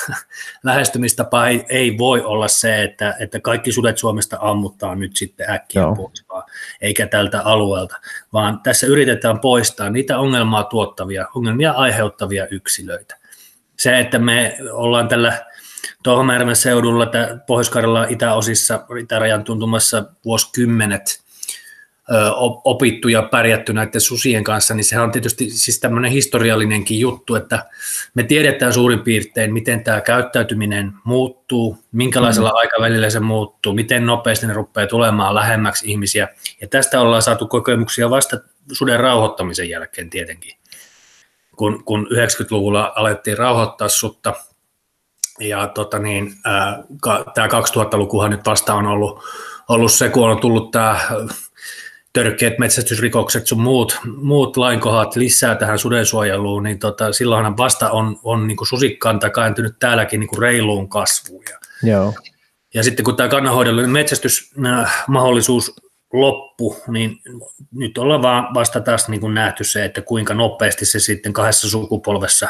lähestymistapa ei, ei voi olla se, että, että kaikki sudet Suomesta ammuttaa nyt sitten äkkiä Joo. pois, vaan, eikä tältä alueelta, vaan tässä yritetään poistaa niitä ongelmaa tuottavia, ongelmia aiheuttavia yksilöitä. Se, että me ollaan tällä Tohmajärven seudulla, pohjois itäosissa, itärajan tuntumassa vuosikymmenet opittu ja pärjätty näiden susien kanssa, niin sehän on tietysti siis tämmöinen historiallinenkin juttu, että me tiedetään suurin piirtein, miten tämä käyttäytyminen muuttuu, minkälaisella mm. aikavälillä se muuttuu, miten nopeasti ne rupeaa tulemaan lähemmäksi ihmisiä. Ja tästä ollaan saatu kokemuksia vasta suden rauhoittamisen jälkeen tietenkin. Kun, kun 90-luvulla alettiin rauhoittaa sutta, ja tota niin, tämä 2000-lukuhan nyt vasta on ollut, ollut se, kun on tullut tämä törkeät metsästysrikokset sun muut, muut lainkohat lisää tähän sudensuojeluun, niin tota, silloinhan vasta on, on niin kuin susikkanta kääntynyt täälläkin niin kuin reiluun kasvuun. Ja, Joo. ja sitten kun tämä kannanhoidollinen metsästysmahdollisuus loppu, niin nyt ollaan vaan vasta taas niin kuin nähty se, että kuinka nopeasti se sitten kahdessa sukupolvessa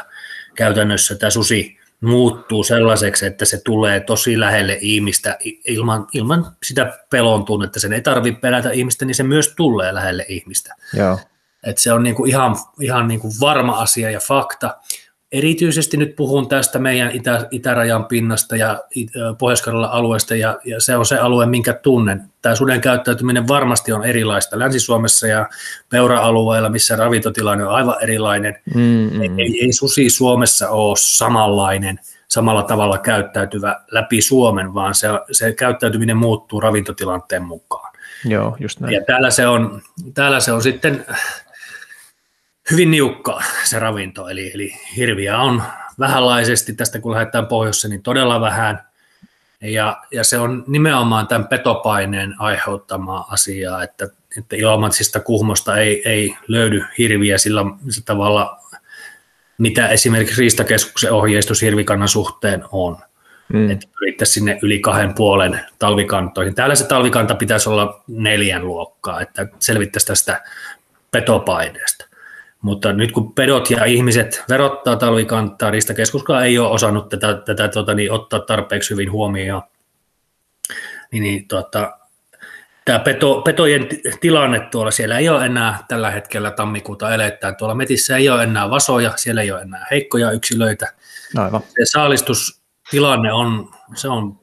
käytännössä tämä susi muuttuu sellaiseksi, että se tulee tosi lähelle ihmistä ilman, ilman sitä pelon tunnetta. Sen ei tarvitse pelätä ihmistä, niin se myös tulee lähelle ihmistä. Joo. Et se on niinku ihan, ihan niinku varma asia ja fakta. Erityisesti nyt puhun tästä meidän itä, itärajan pinnasta ja pohjois alueesta, ja, ja se on se alue, minkä tunnen. Tämä suden käyttäytyminen varmasti on erilaista Länsi-Suomessa ja Peura-alueella, missä ravintotilanne on aivan erilainen. Mm-hmm. Ei, ei susi Suomessa ole samanlainen, samalla tavalla käyttäytyvä läpi Suomen, vaan se, se käyttäytyminen muuttuu ravintotilanteen mukaan. Joo, just näin. Ja täällä se on, täällä se on sitten hyvin niukkaa se ravinto, eli, eli hirviä on vähänlaisesti tästä kun lähdetään pohjoissa, niin todella vähän, ja, ja se on nimenomaan tämän petopaineen aiheuttamaa asiaa, että, että Ilomantsista Kuhmosta ei, ei löydy hirviä sillä, sillä tavalla, mitä esimerkiksi Riistakeskuksen ohjeistus hirvikannan suhteen on. Mm. Että pyrittäisiin sinne yli kahden puolen talvikantoihin. Täällä se talvikanta pitäisi olla neljän luokkaa, että selvittäisi tästä petopaineesta. Mutta nyt kun pedot ja ihmiset verottaa talvikantaa, Riistakeskuskaan ei ole osannut tätä, tätä tota, niin, ottaa tarpeeksi hyvin huomioon. Niin, niin, tota, tämä peto, petojen tilanne tuolla, siellä ei ole enää tällä hetkellä tammikuuta eletään. Tuolla metissä ei ole enää vasoja, siellä ei ole enää heikkoja yksilöitä. Aivan. Se saalistustilanne on, se on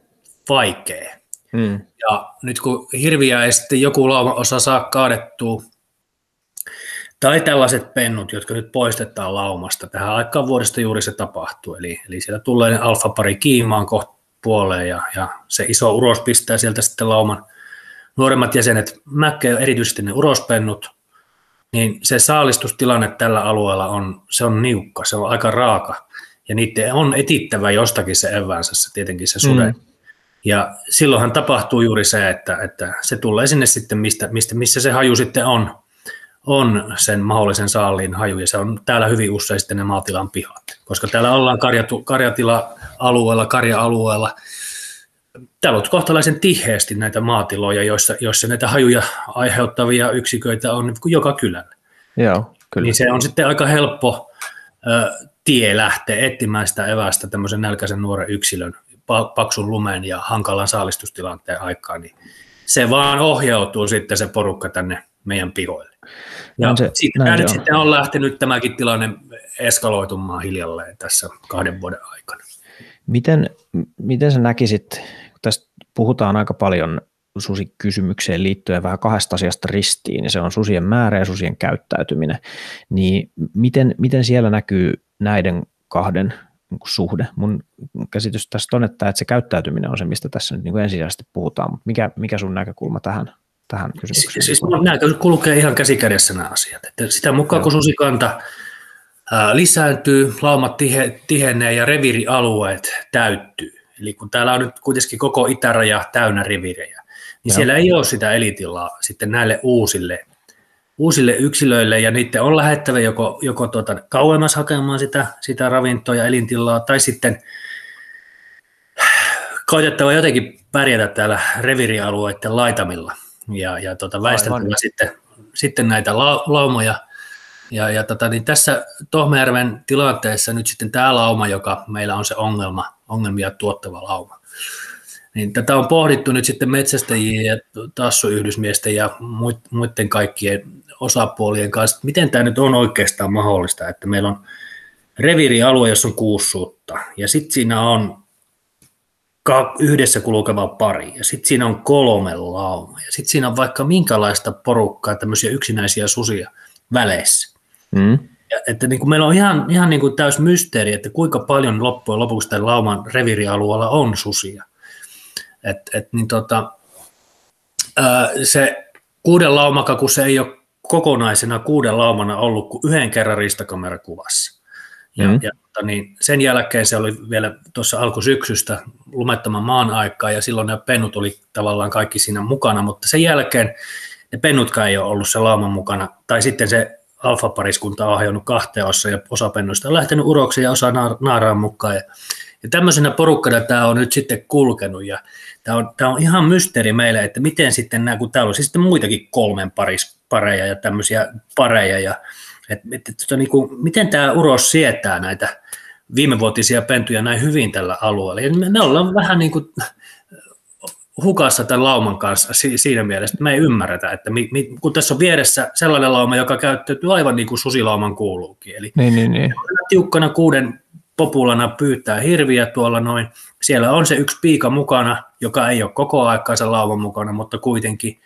vaikea. Mm. Ja nyt kun hirviä ei sitten joku lauma osa saa kaadettua tai tällaiset pennut, jotka nyt poistetaan laumasta. Tähän aikaan vuodesta juuri se tapahtuu. Eli, eli siellä tulee alfapari kiimaan kohta puoleen ja, ja, se iso uros pistää sieltä sitten lauman nuoremmat jäsenet mäkkeen, erityisesti ne urospennut, niin se saalistustilanne tällä alueella on, se on niukka, se on aika raaka. Ja niiden on etittävä jostakin se eväänsä, se tietenkin se sude. Mm. Ja silloinhan tapahtuu juuri se, että, että se tulee sinne sitten, mistä, mistä, missä se haju sitten on on sen mahdollisen saaliin haju, ja se on täällä hyvin usein sitten ne maatilan pihat, koska täällä ollaan karjatu, karjatila-alueella, karja-alueella, täällä on kohtalaisen tiheästi näitä maatiloja, joissa, joissa näitä hajuja aiheuttavia yksiköitä on joka kylällä. Joo, kyllä. Niin se on sitten aika helppo ö, tie lähteä etsimään sitä evästä tämmöisen nälkäisen nuoren yksilön paksun lumen ja hankalan saalistustilanteen aikaan, niin se vaan ohjautuu sitten se porukka tänne meidän pihoille. Ja se, sitten nyt on. sitten on lähtenyt tämäkin tilanne eskaloitumaan hiljalleen tässä kahden vuoden aikana. Miten, miten sä näkisit, kun tästä puhutaan aika paljon susikysymykseen liittyen vähän kahdesta asiasta ristiin, niin se on susien määrä ja susien käyttäytyminen, niin miten, miten siellä näkyy näiden kahden niin suhde? Mun käsitys tästä on, että, että se käyttäytyminen on se, mistä tässä nyt niin ensisijaisesti puhutaan, mutta mikä, mikä sun näkökulma tähän, tähän kysymykseen? Siis, siis nämä kulkee ihan käsikädessä nämä asiat. Että sitä mukaan, Joo. kun susikanta lisääntyy, laumat tihe, tihenee ja revirialueet täyttyy. Eli kun täällä on nyt kuitenkin koko itäraja täynnä revirejä, niin Joo. siellä ei ole sitä elitilaa sitten näille uusille, uusille yksilöille, ja niiden on lähettävä joko, joko tuota, kauemmas hakemaan sitä, sitä ravintoa ja elintilaa, tai sitten koitettava jotenkin pärjätä täällä revirialueiden laitamilla, ja, ja tuota, väistettävä sitten, sitten näitä la, laumoja, ja, ja tota, niin tässä Tohmajärven tilanteessa nyt sitten tämä lauma, joka meillä on se ongelma, ongelmia tuottava lauma, niin tätä on pohdittu nyt sitten metsästäjien ja tassuyhdysmiesten ja muiden kaikkien osapuolien kanssa, miten tämä nyt on oikeastaan mahdollista, että meillä on reviirialue, jossa on kuusi suutta, ja sitten siinä on yhdessä kulkeva pari, ja sitten siinä on kolme lauma, ja sitten siinä on vaikka minkälaista porukkaa, tämmöisiä yksinäisiä susia väleissä. Mm. Ja, että niin kuin meillä on ihan, ihan niin kuin täys mysteeri, että kuinka paljon loppujen lopuksi tämän lauman reviirialueella on susia. Et, et, niin tota, ää, se kuuden laumaka, kun se ei ole kokonaisena kuuden laumana ollut kuin yhden kerran ristakamerakuvassa. Ja, mm. ja tota, niin sen jälkeen se oli vielä tuossa alkusyksystä lumettoman maan aikaa, ja silloin ne pennut oli tavallaan kaikki siinä mukana, mutta sen jälkeen ne pennutkaan ei ole ollut se lauman mukana, tai sitten se alfapariskunta on hajonnut kahteen osa ja osa pennuista on lähtenyt uroksi ja osa naaraan mukaan. Ja, ja tämmöisenä porukkana tämä on nyt sitten kulkenut ja tämä on, tämä on ihan mysteeri meille, että miten sitten nämä, kun täällä on siis sitten muitakin kolmen paris, pareja ja tämmöisiä pareja ja että, että, että niin kuin, miten tämä uros sietää näitä viimevuotisia pentuja näin hyvin tällä alueella. Ja me, me ollaan vähän niin kuin hukassa tämän lauman kanssa siinä mielessä, että me ei ymmärretä, että mi, mi, kun tässä on vieressä sellainen lauma, joka käyttäytyy aivan niin kuin susilauman kuuluukin. Eli niin, niin, niin. tiukkana kuuden populana pyytää hirviä tuolla noin. Siellä on se yksi piika mukana, joka ei ole koko aikaa sen lauman mukana, mutta kuitenkin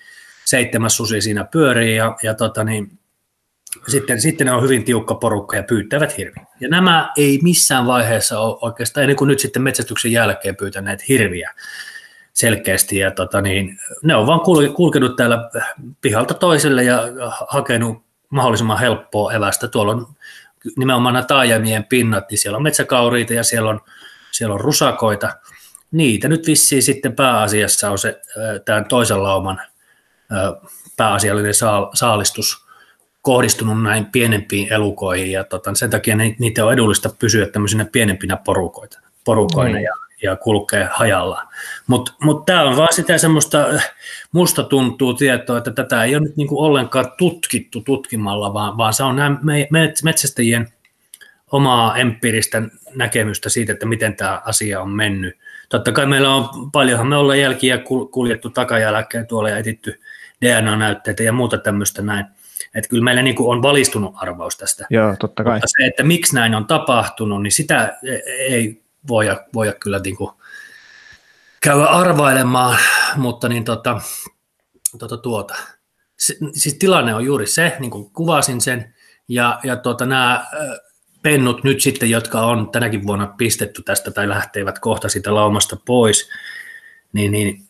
seitsemäs susi siinä pyörii ja, ja tota niin, sitten, sitten ne on hyvin tiukka porukka ja pyytävät hirviä. Ja nämä ei missään vaiheessa ole oikeastaan, ennen kuin nyt sitten metsästyksen jälkeen pyytäneet hirviä selkeästi. Ja tota niin, ne on vaan kulkenut täällä pihalta toiselle ja hakenut mahdollisimman helppoa evästä. Tuolla on nimenomaan nämä taajamien pinnat, niin siellä on metsäkauriita ja siellä on, siellä on rusakoita. Niitä nyt vissiin sitten pääasiassa on se tämän toisen lauman pääasiallinen saalistus kohdistunut näin pienempiin elukoihin ja tota, sen takia niitä on edullista pysyä tämmöisenä pienempinä porukoita, porukoina mm. ja ja kulkee hajalla. Mutta mut, tämä on vaan sitä semmoista, musta tuntuu tietoa, että tätä ei ole nyt niinku ollenkaan tutkittu tutkimalla, vaan, vaan se on nämä me, me, metsästäjien omaa empiiristä näkemystä siitä, että miten tämä asia on mennyt. Totta kai meillä on paljonhan me ollaan jälkiä kuljettu takajälkeen tuolla ja etitty DNA-näytteitä ja muuta tämmöistä näin. Että kyllä meillä niin on valistunut arvaus tästä. Joo, totta kai. Mutta se, että miksi näin on tapahtunut, niin sitä ei voida, voida kyllä niin kuin käydä arvailemaan, mutta niin tota, tota, tuota. Se, siis tilanne on juuri se, niin kuin kuvasin sen, ja, ja tuota, nämä pennut nyt sitten, jotka on tänäkin vuonna pistetty tästä tai lähtevät kohta siitä laumasta pois, niin, niin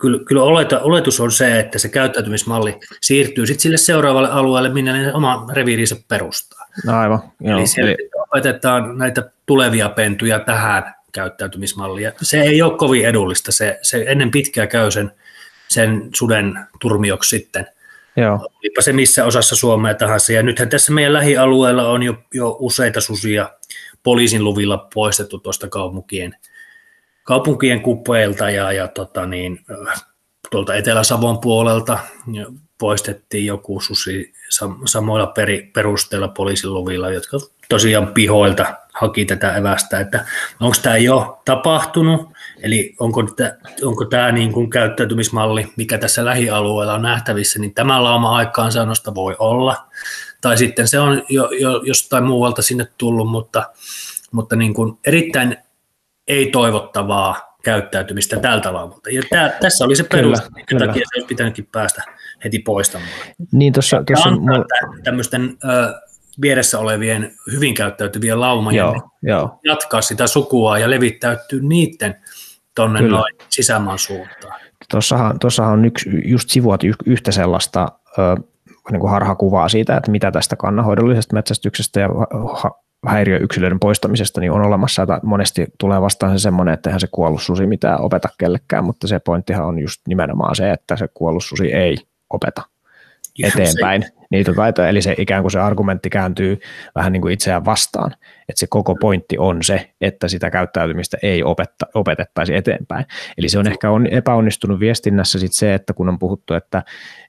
kyllä, kyllä oletus on se, että se käyttäytymismalli siirtyy sitten sille seuraavalle alueelle, minne ne oma reviirinsä perustaa. No aivan, joo. Eli siellä Eli... opetetaan näitä tulevia pentuja tähän käyttäytymismalliin. Se ei ole kovin edullista, se, se ennen pitkää käy sen, sen suden turmioksi sitten. Joo. Olipa se missä osassa Suomea tahansa. Ja nythän tässä meidän lähialueella on jo, jo useita susia poliisin luvilla poistettu tuosta kaupunkien, kaupunkien kupeilta ja, ja tota niin, tuolta Etelä-Savon puolelta poistettiin joku susi samoilla peri, perusteilla poliisin luvilla, jotka tosiaan pihoilta haki tätä evästä, että onko tämä jo tapahtunut, eli onko, tämä, onko tämä niin kuin käyttäytymismalli, mikä tässä lähialueella on nähtävissä, niin tämä lauma aikaansaannosta voi olla, tai sitten se on jo, jo jostain muualta sinne tullut, mutta, mutta niin kuin erittäin ei-toivottavaa käyttäytymistä tältä laumalta. Ja tämä, tässä oli se peruste, minkä takia se olisi pitänytkin päästä heti poistamaan. Niin tuossa, tuossa mulla... tämmöisten ö, vieressä olevien hyvin käyttäytyvien laumojen joo, joo. jatkaa sitä sukua ja levittäytyy niiden tuonne noin sisämaan suuntaan. Tuossahan, tuossahan on yksi, just sivuat yhtä sellaista ö, niin kuin harhakuvaa siitä, että mitä tästä kannanhoidollisesta metsästyksestä ja häiriöyksilöiden poistamisesta niin on olemassa, että monesti tulee vastaan se semmoinen, että eihän se kuollut susi mitään opeta kellekään, mutta se pointtihan on just nimenomaan se, että se kuollut susi ei opeta eteenpäin se. niitä taitoja, eli se ikään kuin se argumentti kääntyy vähän niin kuin itseään vastaan, että se koko pointti on se, että sitä käyttäytymistä ei opetta, opetettaisi eteenpäin. Eli se on ehkä on epäonnistunut viestinnässä sit se, että kun on puhuttu, että,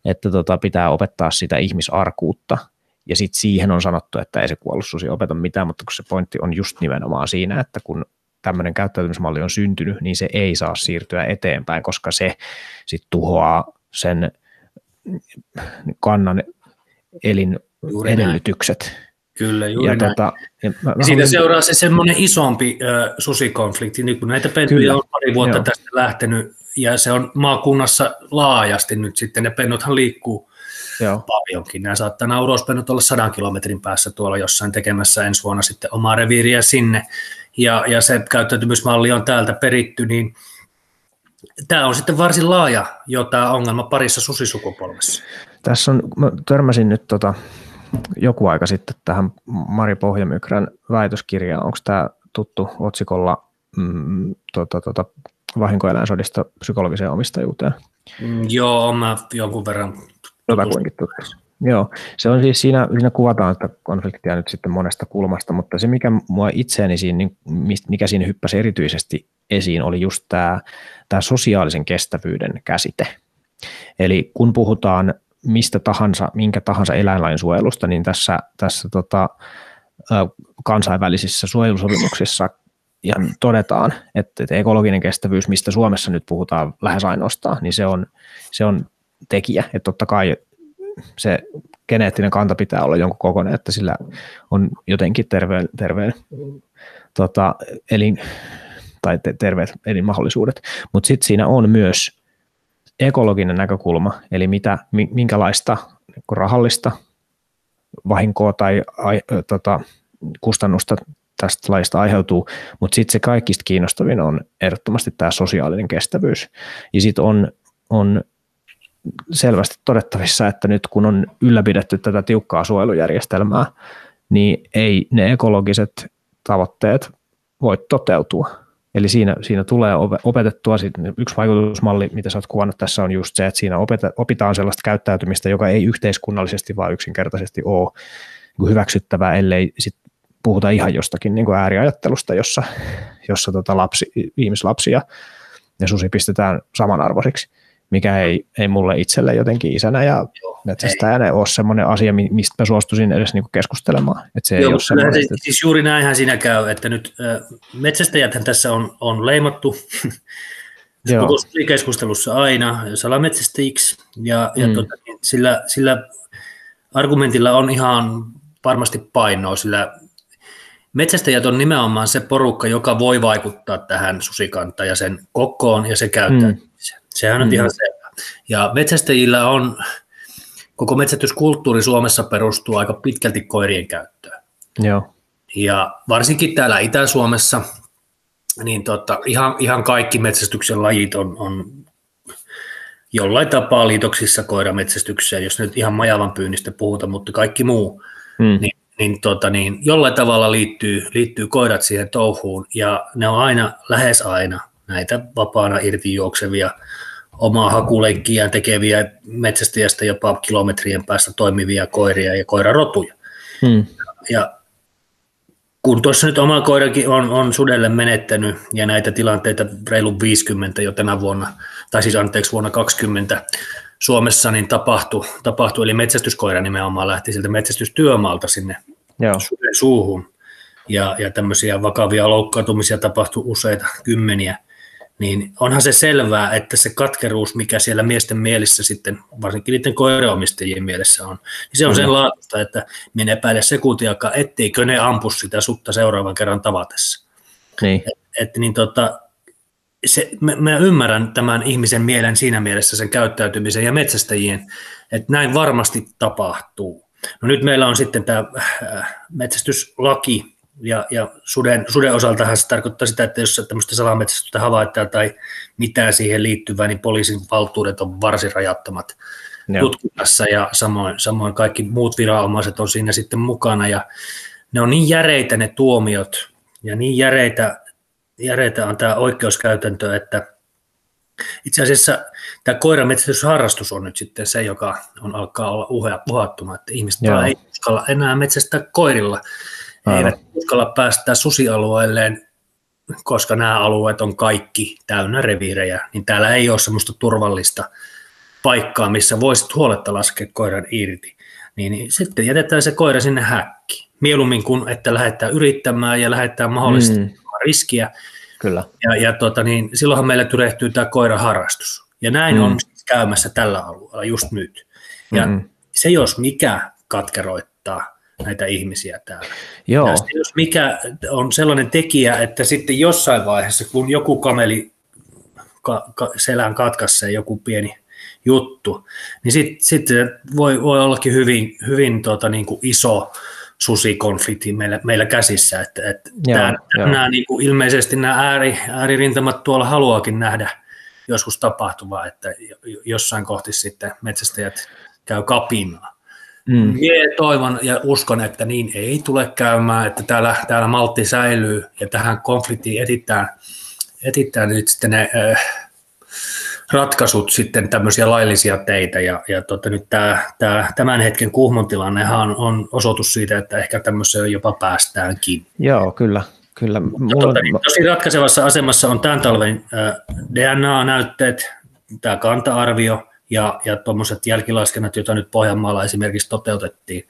että tota, pitää opettaa sitä ihmisarkuutta, ja sitten siihen on sanottu, että ei se kuollut susi opeta mitään, mutta kun se pointti on just nimenomaan siinä, että kun tämmöinen käyttäytymismalli on syntynyt, niin se ei saa siirtyä eteenpäin, koska se sitten tuhoaa sen kannan elin juuri edellytykset. Näin. Kyllä, juuri ja näin. Tota, ja mä, ja siitä seuraa se semmoinen isompi äh, susikonflikti, niin kun näitä pentuja on pari vuotta joo. tästä lähtenyt, ja se on maakunnassa laajasti nyt sitten, ne pennuthan liikkuu Joo. paljonkin. Nämä saattaa nämä urospennut olla sadan kilometrin päässä tuolla jossain tekemässä ensi vuonna sitten omaa reviiriä sinne, ja, ja se käyttäytymismalli on täältä peritty, niin Tämä on sitten varsin laaja jo tämä ongelma parissa susisukupolvessa. Tässä on, mä törmäsin nyt tota, joku aika sitten tähän Mari Pohjamykrän väitöskirjaan. Onko tämä tuttu otsikolla mm, tota, tota, vahinkoeläinsodista psykologiseen omistajuuteen? Mm, joo, mä jonkun verran Jotakuinkin tuttu. Joo, se on siis siinä, siinä kuvataan että konfliktia nyt sitten monesta kulmasta, mutta se mikä mua itseäni siinä, niin mikä siinä hyppäsi erityisesti esiin, oli just tämä, tämä sosiaalisen kestävyyden käsite. Eli kun puhutaan mistä tahansa, minkä tahansa eläinlain suojelusta, niin tässä, tässä tota, kansainvälisissä suojelusopimuksissa ja todetaan, että, että ekologinen kestävyys, mistä Suomessa nyt puhutaan lähes ainoastaan, niin se on, se on tekijä, että totta kai se geneettinen kanta pitää olla jonkun kokoinen, että sillä on jotenkin terveen, terveen tota, elin, tai te, terveet elinmahdollisuudet, mutta sitten siinä on myös ekologinen näkökulma, eli mitä, minkälaista niin rahallista vahinkoa tai ai, tota, kustannusta tästä laista aiheutuu, mutta sitten se kaikista kiinnostavin on ehdottomasti tämä sosiaalinen kestävyys. Ja sitten on, on selvästi todettavissa, että nyt kun on ylläpidetty tätä tiukkaa suojelujärjestelmää, niin ei ne ekologiset tavoitteet voi toteutua. Eli siinä, siinä tulee opetettua, yksi vaikutusmalli, mitä sä oot kuvannut tässä on just se, että siinä opitaan sellaista käyttäytymistä, joka ei yhteiskunnallisesti vaan yksinkertaisesti ole niin hyväksyttävää, ellei sit puhuta ihan jostakin niin kuin ääriajattelusta, jossa, jossa tota lapsi, ihmislapsia ja susi pistetään samanarvoisiksi mikä ei, ei mulle itselle jotenkin isänä ja metsästäjänä ole semmoinen asia, mistä mä suostuisin edes niinku keskustelemaan. Että se Joo, ei ole se, että... siis juuri näinhän siinä käy, että nyt äh, metsästäjäthän tässä on, on leimattu keskustelussa aina salametsästäjiksi ja, ja mm. tota, niin sillä, sillä argumentilla on ihan varmasti painoa, sillä metsästäjät on nimenomaan se porukka, joka voi vaikuttaa tähän susikantaan ja sen kokoon ja se käyttää. Mm. Sehän on mm. ihan selvä. Ja metsästäjillä on, koko metsästyskulttuuri Suomessa perustuu aika pitkälti koirien käyttöön. Joo. Ja varsinkin täällä Itä-Suomessa, niin tota, ihan, ihan kaikki metsästyksen lajit on, on jollain tapaa liitoksissa koirametsästykseen, jos nyt ihan majavan pyynnistä puhuta, mutta kaikki muu, mm. niin, niin, tota, niin jollain tavalla liittyy, liittyy koirat siihen touhuun, ja ne on aina, lähes aina näitä vapaana irti juoksevia omaa hakulenkkiä tekeviä metsästäjästä jopa kilometrien päästä toimivia koiria ja koirarotuja. Hmm. Ja kun tuossa nyt oma koirakin on, on sudelle menettänyt ja näitä tilanteita reilu 50 jo tänä vuonna, tai siis anteeksi vuonna 20 Suomessa niin tapahtui, tapahtui eli metsästyskoira nimenomaan lähti sieltä metsästystyömaalta sinne Joo. suden suuhun ja, ja tämmöisiä vakavia loukkaantumisia tapahtui useita kymmeniä, niin onhan se selvää, että se katkeruus, mikä siellä miesten mielissä sitten, varsinkin niiden koiraomistajien mielessä on, niin se on sen mm. laatusta, että minä epäile sekuntiakaan, etteikö ne ampu sitä sutta seuraavan kerran tavatessa. Niin. Et, et, niin tota, se, mä, mä ymmärrän tämän ihmisen mielen siinä mielessä sen käyttäytymisen ja metsästäjien, että näin varmasti tapahtuu. No nyt meillä on sitten tämä äh, metsästyslaki, ja, ja suden, suden osaltahan se tarkoittaa sitä, että jos tämmöistä salametsästystä havaittaa tai mitään siihen liittyvää, niin poliisin valtuudet on varsin rajattomat Joo. tutkinnassa ja samoin, samoin kaikki muut viranomaiset on siinä sitten mukana. Ja ne on niin järeitä ne tuomiot ja niin järeitä, järeitä on tämä oikeuskäytäntö, että itse asiassa tämä koirametsästysharrastus on nyt sitten se, joka on alkaa olla uhattuna, että ihmiset ei uskalla enää metsästää koirilla, he eivät uskalla päästä susialueelleen, koska nämä alueet on kaikki täynnä reviirejä, niin täällä ei ole semmoista turvallista paikkaa, missä voisit huoletta laskea koiran irti. Niin, niin sitten jätetään se koira sinne häkkiin. Mieluummin kuin, että lähdetään yrittämään ja lähdetään mahdollisesti mm. riskiä. Kyllä. Ja, ja tota, niin, silloinhan meille tyrehtyy tämä koiraharrastus. Ja näin mm. on käymässä tällä alueella just nyt. Ja mm. se jos mikä katkeroittaa näitä ihmisiä täällä. Joo. Ja jos mikä on sellainen tekijä, että sitten jossain vaiheessa, kun joku kameli ka, ka, selän katkaisee joku pieni juttu, niin sitten sit voi, voi ollakin hyvin, hyvin tota, niin kuin iso susikonflikti meillä, meillä käsissä. Että, että joo, tämä, joo. Nämä, niin kuin ilmeisesti nämä ääri, ääririntamat tuolla haluakin nähdä joskus tapahtuvaa, että jossain kohti sitten metsästäjät käy kapinaa. Mm. Mie toivon ja uskon, että niin ei tule käymään, että täällä, täällä maltti säilyy ja tähän konfliktiin etitään, etitään nyt sitten ne äh, ratkaisut sitten tämmöisiä laillisia teitä ja, ja tota, nyt tämä, tämä, tämän hetken Kuhmon tilannehan on, on osoitus siitä, että ehkä tämmöiseen jopa päästäänkin. Joo, kyllä. Kyllä. Mulla... Tota, niin, tosi ratkaisevassa asemassa on tämän talven äh, DNA-näytteet, tämä kanta-arvio, ja, ja tuommoiset jälkilaskennat, joita nyt Pohjanmaalla esimerkiksi toteutettiin,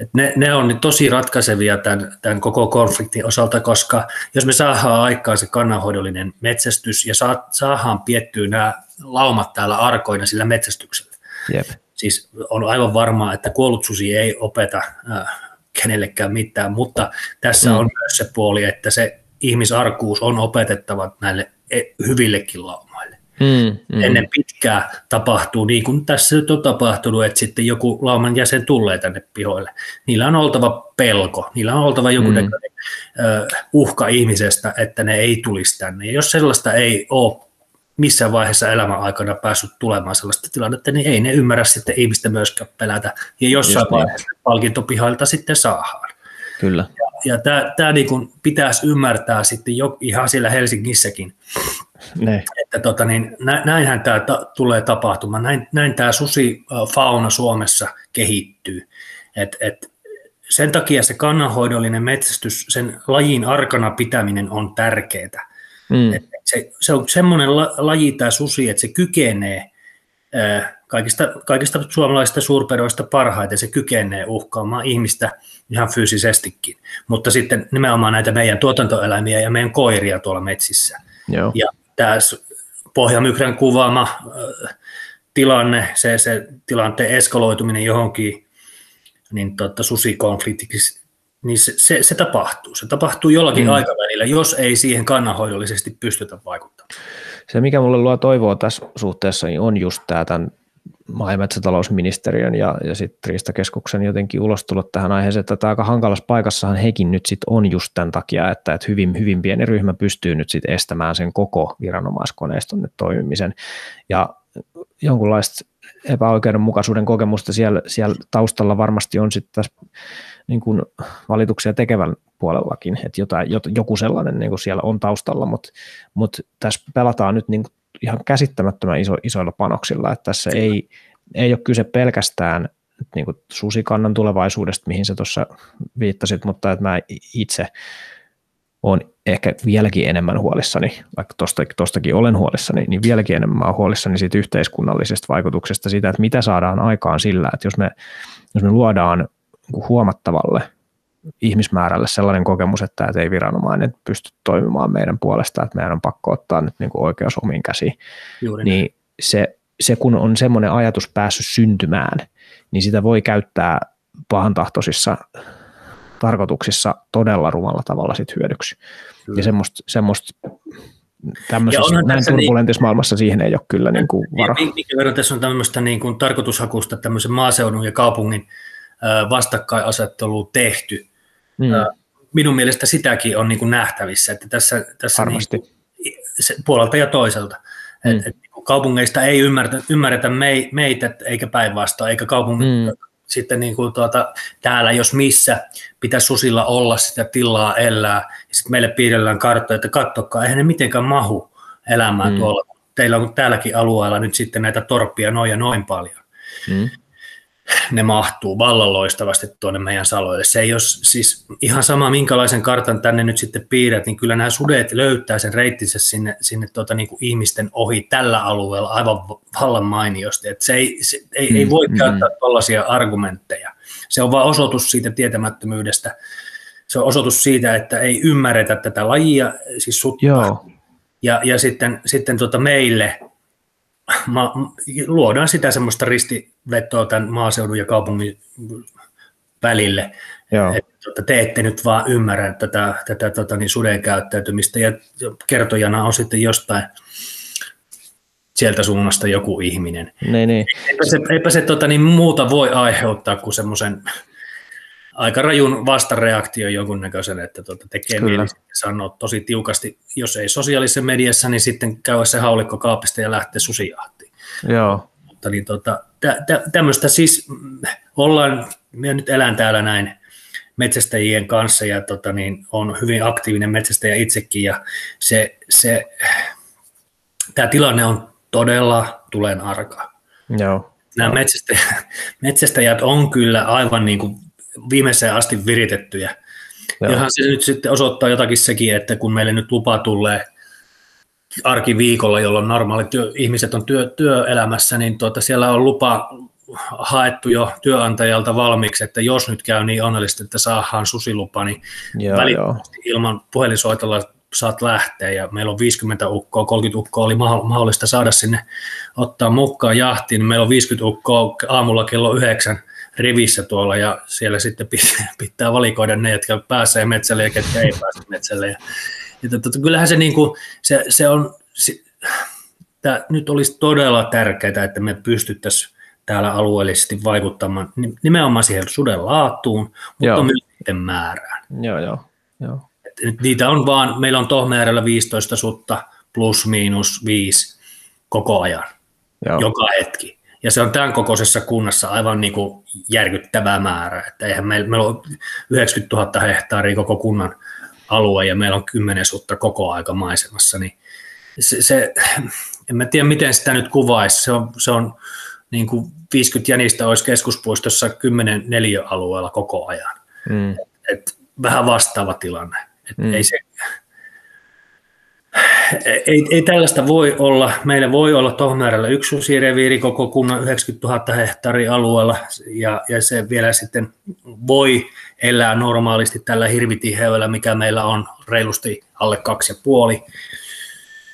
et ne, ne on tosi ratkaisevia tämän, tämän koko konfliktin osalta, koska jos me saadaan aikaan se kannanhoidollinen metsästys ja saa, saadaan piettyä nämä laumat täällä arkoina sillä metsästyksellä. Jep. Siis on aivan varmaa, että kuollut susi ei opeta äh, kenellekään mitään, mutta tässä mm. on myös se puoli, että se ihmisarkuus on opetettava näille e, hyvillekin laumoille. Mm, mm. Ennen pitkää tapahtuu, niin kuin tässä nyt on tapahtunut, että sitten joku lauman jäsen tulee tänne pihoille. Niillä on oltava pelko, niillä on oltava joku mm. näköinen uh, uhka ihmisestä, että ne ei tulisi tänne. Ja jos sellaista ei ole missään vaiheessa elämän aikana päässyt tulemaan sellaista tilannetta, niin ei ne ymmärrä sitten ihmistä myöskään pelätä. Ja jossain Just niin. vaiheessa niin. palkintopihoilta sitten saadaan. Kyllä. Ja, ja tämä niin pitäisi ymmärtää sitten jo ihan siellä Helsingissäkin, ne. Että tota, niin, näinhän tämä ta- tulee tapahtumaan, näin, näin tämä susifauna Suomessa kehittyy. Et, et sen takia se kannanhoidollinen metsästys, sen lajin arkana pitäminen on tärkeää. Mm. Et se, se on semmoinen la, laji tämä susi, että se kykenee ää, kaikista, kaikista suomalaisista suurpedoista parhaiten, se kykenee uhkaamaan ihmistä ihan fyysisestikin, mutta sitten nimenomaan näitä meidän tuotantoeläimiä ja meidän koiria tuolla metsissä. Joo. Ja tämä Pohjamykrän kuvaama tilanne, se, se tilanteen eskaloituminen johonkin niin tota, susikonfliktiksi, niin se, se, se, tapahtuu. Se tapahtuu jollakin mm. aikavälillä, jos ei siihen kannanhoidollisesti pystytä vaikuttamaan. Se, mikä mulle luo toivoa tässä suhteessa, niin on just tämä tämän maa- ja metsätalousministeriön ja, ja sitten Riistakeskuksen jotenkin ulostulot tähän aiheeseen, että tämä aika hankalassa paikassahan hekin nyt sitten on just tämän takia, että, että hyvin, hyvin pieni ryhmä pystyy nyt sitten estämään sen koko viranomaiskoneiston toimimisen. Ja jonkunlaista epäoikeudenmukaisuuden kokemusta siellä, siellä taustalla varmasti on sitten tässä niin kuin valituksia tekevän puolellakin, että jotain, joku sellainen niin kuin siellä on taustalla, mutta, mutta tässä pelataan nyt niin kuin ihan käsittämättömän iso, isoilla panoksilla, että tässä ei, ei ole kyse pelkästään niin kuin susikannan tulevaisuudesta, mihin sä tuossa viittasit, mutta että mä itse olen ehkä vieläkin enemmän huolissani, vaikka tuostakin olen huolissani, niin vieläkin enemmän olen huolissani siitä yhteiskunnallisesta vaikutuksesta, siitä, että mitä saadaan aikaan sillä, että jos me, jos me luodaan huomattavalle ihmismäärälle sellainen kokemus, että ei viranomainen pysty toimimaan meidän puolesta, että meidän on pakko ottaa nyt niin kuin oikeus omiin käsiin, Juuri niin se, se kun on semmoinen ajatus päässyt syntymään, niin sitä voi käyttää pahantahtoisissa tarkoituksissa todella rumalla tavalla sit hyödyksi. Kyllä. Ja semmoista, semmoista tämmöisessä näin turbulentissa niin, maailmassa siihen ei ole kyllä niin kuin varo. Minkä verran tässä on tämmöistä niin kuin tarkoitushakusta tämmöisen maaseudun ja kaupungin vastakkainasettelu tehty. Mm. Minun mielestä sitäkin on niin kuin nähtävissä, että tässä, tässä niin se, puolelta ja toiselta. Mm. Et, et, niinku kaupungeista ei ymmärretä, ymmärretä meitä eikä päinvastoin, eikä kaupungin mm sitten niin kuin tuota, täällä, jos missä, pitäisi susilla olla sitä tilaa elää, ja sitten meille piirrellään karttoja, että katsokaa, eihän ne mitenkään mahu elämään mm. tuolla. Teillä on täälläkin alueella nyt sitten näitä torppia noin ja noin paljon. Mm ne mahtuu vallan loistavasti tuonne meidän saloille. Se ei ole siis ihan sama, minkälaisen kartan tänne nyt sitten piirrät, niin kyllä nämä sudet löytää sen reittinsä sinne, sinne tuota, niin kuin ihmisten ohi tällä alueella aivan vallan mainiosti. Et se ei, se, ei, mm, ei voi mm. käyttää tällaisia argumentteja. Se on vain osoitus siitä tietämättömyydestä. Se on osoitus siitä, että ei ymmärretä tätä lajia, siis sutta. Joo. Ja, ja sitten, sitten tuota meille ma, luodaan sitä semmoista ristivetoa tämän maaseudun ja kaupungin välille. Että tota, te ette nyt vaan ymmärrä tätä, tätä tota, niin suden käyttäytymistä ja kertojana on sitten jostain sieltä suunnasta joku ihminen. Niin, niin. Eipä se, eipä se tota, niin muuta voi aiheuttaa kuin semmoisen aika rajun vastareaktio jonkunnäköisen, että tuota, tekee Kyllä. mieli sanoa tosi tiukasti, jos ei sosiaalisessa mediassa, niin sitten käy se haulikko kaapista ja lähtee susijahtiin. Joo. Mutta niin tota, tä, tä, tämmöistä siis mm, ollaan, minä nyt elän täällä näin metsästäjien kanssa ja tota, niin, on hyvin aktiivinen metsästäjä itsekin ja se, se, tämä tilanne on todella tulen arka. Joo. Nämä metsästäjät, metsästäjät on kyllä aivan niin kuin viimeiseen asti viritettyjä. Joo. Johan se nyt sitten osoittaa jotakin sekin, että kun meille nyt lupa tulee arkiviikolla, jolloin normaalit työ, ihmiset on työ, työelämässä, niin tuota, siellä on lupa haettu jo työnantajalta valmiiksi, että jos nyt käy niin onnellisesti, että saadaan susilupa, niin joo, välittömästi joo. ilman puhelinsoitolla saat lähteä ja meillä on 50 ukkoa, 30 ukkoa oli mahdollista saada sinne ottaa mukaan jahtiin, niin meillä on 50 ukkoa aamulla kello 9 rivissä tuolla ja siellä sitten pitää valikoida ne, jotka pääsee metsälle ja ketkä ei pääse metsälle. Ja, ja tota, kyllähän se, niin kuin, se, se on, se, tää, nyt olisi todella tärkeää, että me pystyttäisiin täällä alueellisesti vaikuttamaan nimenomaan siihen suden laatuun, mutta joo. myös niiden määrään. Joo, joo. joo. Et, niitä on vaan, meillä on tohmäärällä 15 sutta plus miinus 5 koko ajan, joo. joka hetki. Ja se on tämän kokoisessa kunnassa aivan niin kuin järkyttävää määrä. Että eihän meillä, meillä on 90 000 hehtaaria koko kunnan alue ja meillä on 10 sutta koko aika maisemassa. Niin se, se, en mä tiedä, miten sitä nyt kuvaisi. Se on, se on niin kuin 50 jänistä olisi keskuspuistossa 10 neliöalueella koko ajan. Mm. Et, et, vähän vastaava tilanne. Et mm. ei se, ei, ei tällaista voi olla. Meillä voi olla Tohmäärällä yksi susireviiri koko kunnan 90 000 hehtaaria alueella, ja, ja se vielä sitten voi elää normaalisti tällä hirvitiheydellä, mikä meillä on reilusti alle kaksi ja puoli.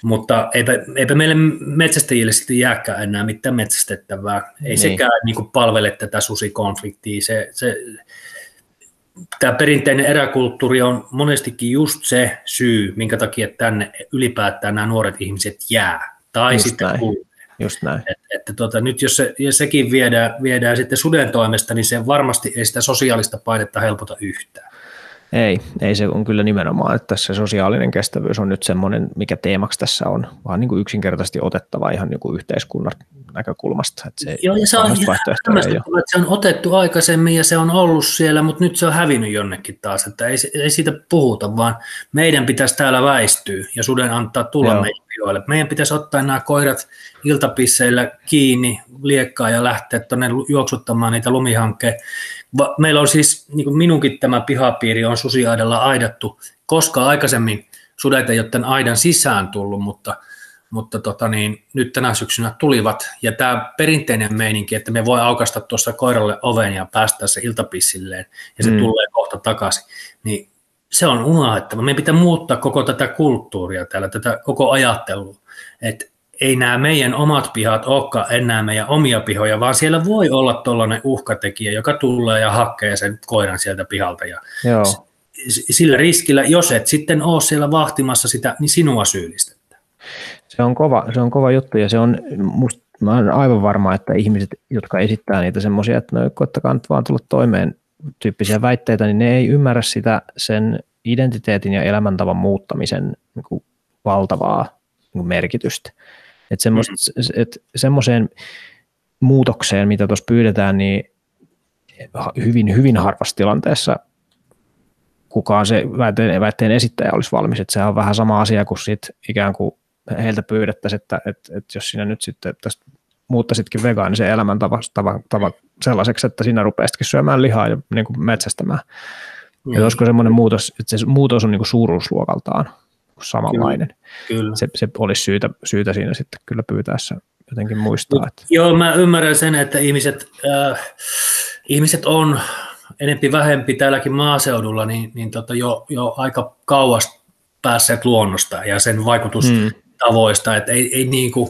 Mutta eipä, eipä meille metsästäjille sitten jääkään enää mitään metsästettävää. Ei niin. sekään niin kuin palvele tätä susikonfliktia. Se, se, tämä perinteinen eräkulttuuri on monestikin just se syy, minkä takia tänne ylipäätään nämä nuoret ihmiset jää. Tai just sitten näin. Just näin. Et, että tota, nyt jos, se, jos sekin viedään, viedään sitten suden toimesta, niin se varmasti ei sitä sosiaalista painetta helpota yhtään. Ei, ei se on kyllä nimenomaan, että se sosiaalinen kestävyys on nyt semmoinen, mikä teemaksi tässä on, vaan niin kuin yksinkertaisesti otettava ihan niin kuin yhteiskunnan näkökulmasta. Että se Joo, ja se on, että se on otettu aikaisemmin ja se on ollut siellä, mutta nyt se on hävinnyt jonnekin taas, että ei, ei siitä puhuta, vaan meidän pitäisi täällä väistyä ja suden antaa tulla Joo. meidän. Meidän pitäisi ottaa nämä koirat iltapisseillä kiinni, liekkaa ja lähteä tuonne juoksuttamaan niitä lumihankkeen Meillä on siis, niin kuin minunkin tämä pihapiiri on susiaidalla aidattu, koska aikaisemmin sudet ei ole tämän aidan sisään tullut, mutta, mutta tota niin, nyt tänä syksynä tulivat. Ja tämä perinteinen meininki, että me voi aukasta tuossa koiralle oven ja päästä se iltapissilleen ja se mm. tulee kohta takaisin, niin se on unohdettava. Meidän pitää muuttaa koko tätä kulttuuria täällä, tätä koko ajattelua. Että ei nämä meidän omat pihat olekaan enää meidän omia pihoja, vaan siellä voi olla tuollainen uhkatekijä, joka tulee ja hakee sen koiran sieltä pihalta. Ja Joo. Sillä riskillä, jos et sitten ole siellä vahtimassa sitä, niin sinua syyllistetään. Se on kova, se on kova juttu ja se on, musta, mä olen aivan varma, että ihmiset, jotka esittää niitä semmoisia, että no koittakaa nyt vaan tulla toimeen tyyppisiä väitteitä, niin ne ei ymmärrä sitä sen identiteetin ja elämäntavan muuttamisen niin valtavaa niin merkitystä. Että mm. et semmoiseen muutokseen, mitä tuossa pyydetään, niin hyvin, hyvin harvassa tilanteessa kukaan se väitteen, väitteen esittäjä olisi valmis. Että sehän on vähän sama asia kuin sit ikään kuin heiltä pyydettäisiin, että, että, että jos sinä nyt sitten tästä muuttaisitkin vegaanisen elämäntava tava, tava sellaiseksi, että sinä rupeaisitkin syömään lihaa ja niin kuin metsästämään. Mm. Ja olisiko semmoinen muutos, että se muutos on niin kuin suuruusluokaltaan samanlainen. Kyllä, kyllä. Se, se olisi syytä, syytä siinä sitten kyllä pyytäessä jotenkin muistaa. Että. Joo, mä ymmärrän sen, että ihmiset, äh, ihmiset on enempi vähempi täälläkin maaseudulla, niin, niin tota jo, jo aika kauas päässeet luonnosta ja sen vaikutustavoista, mm. että ei, ei niin kuin,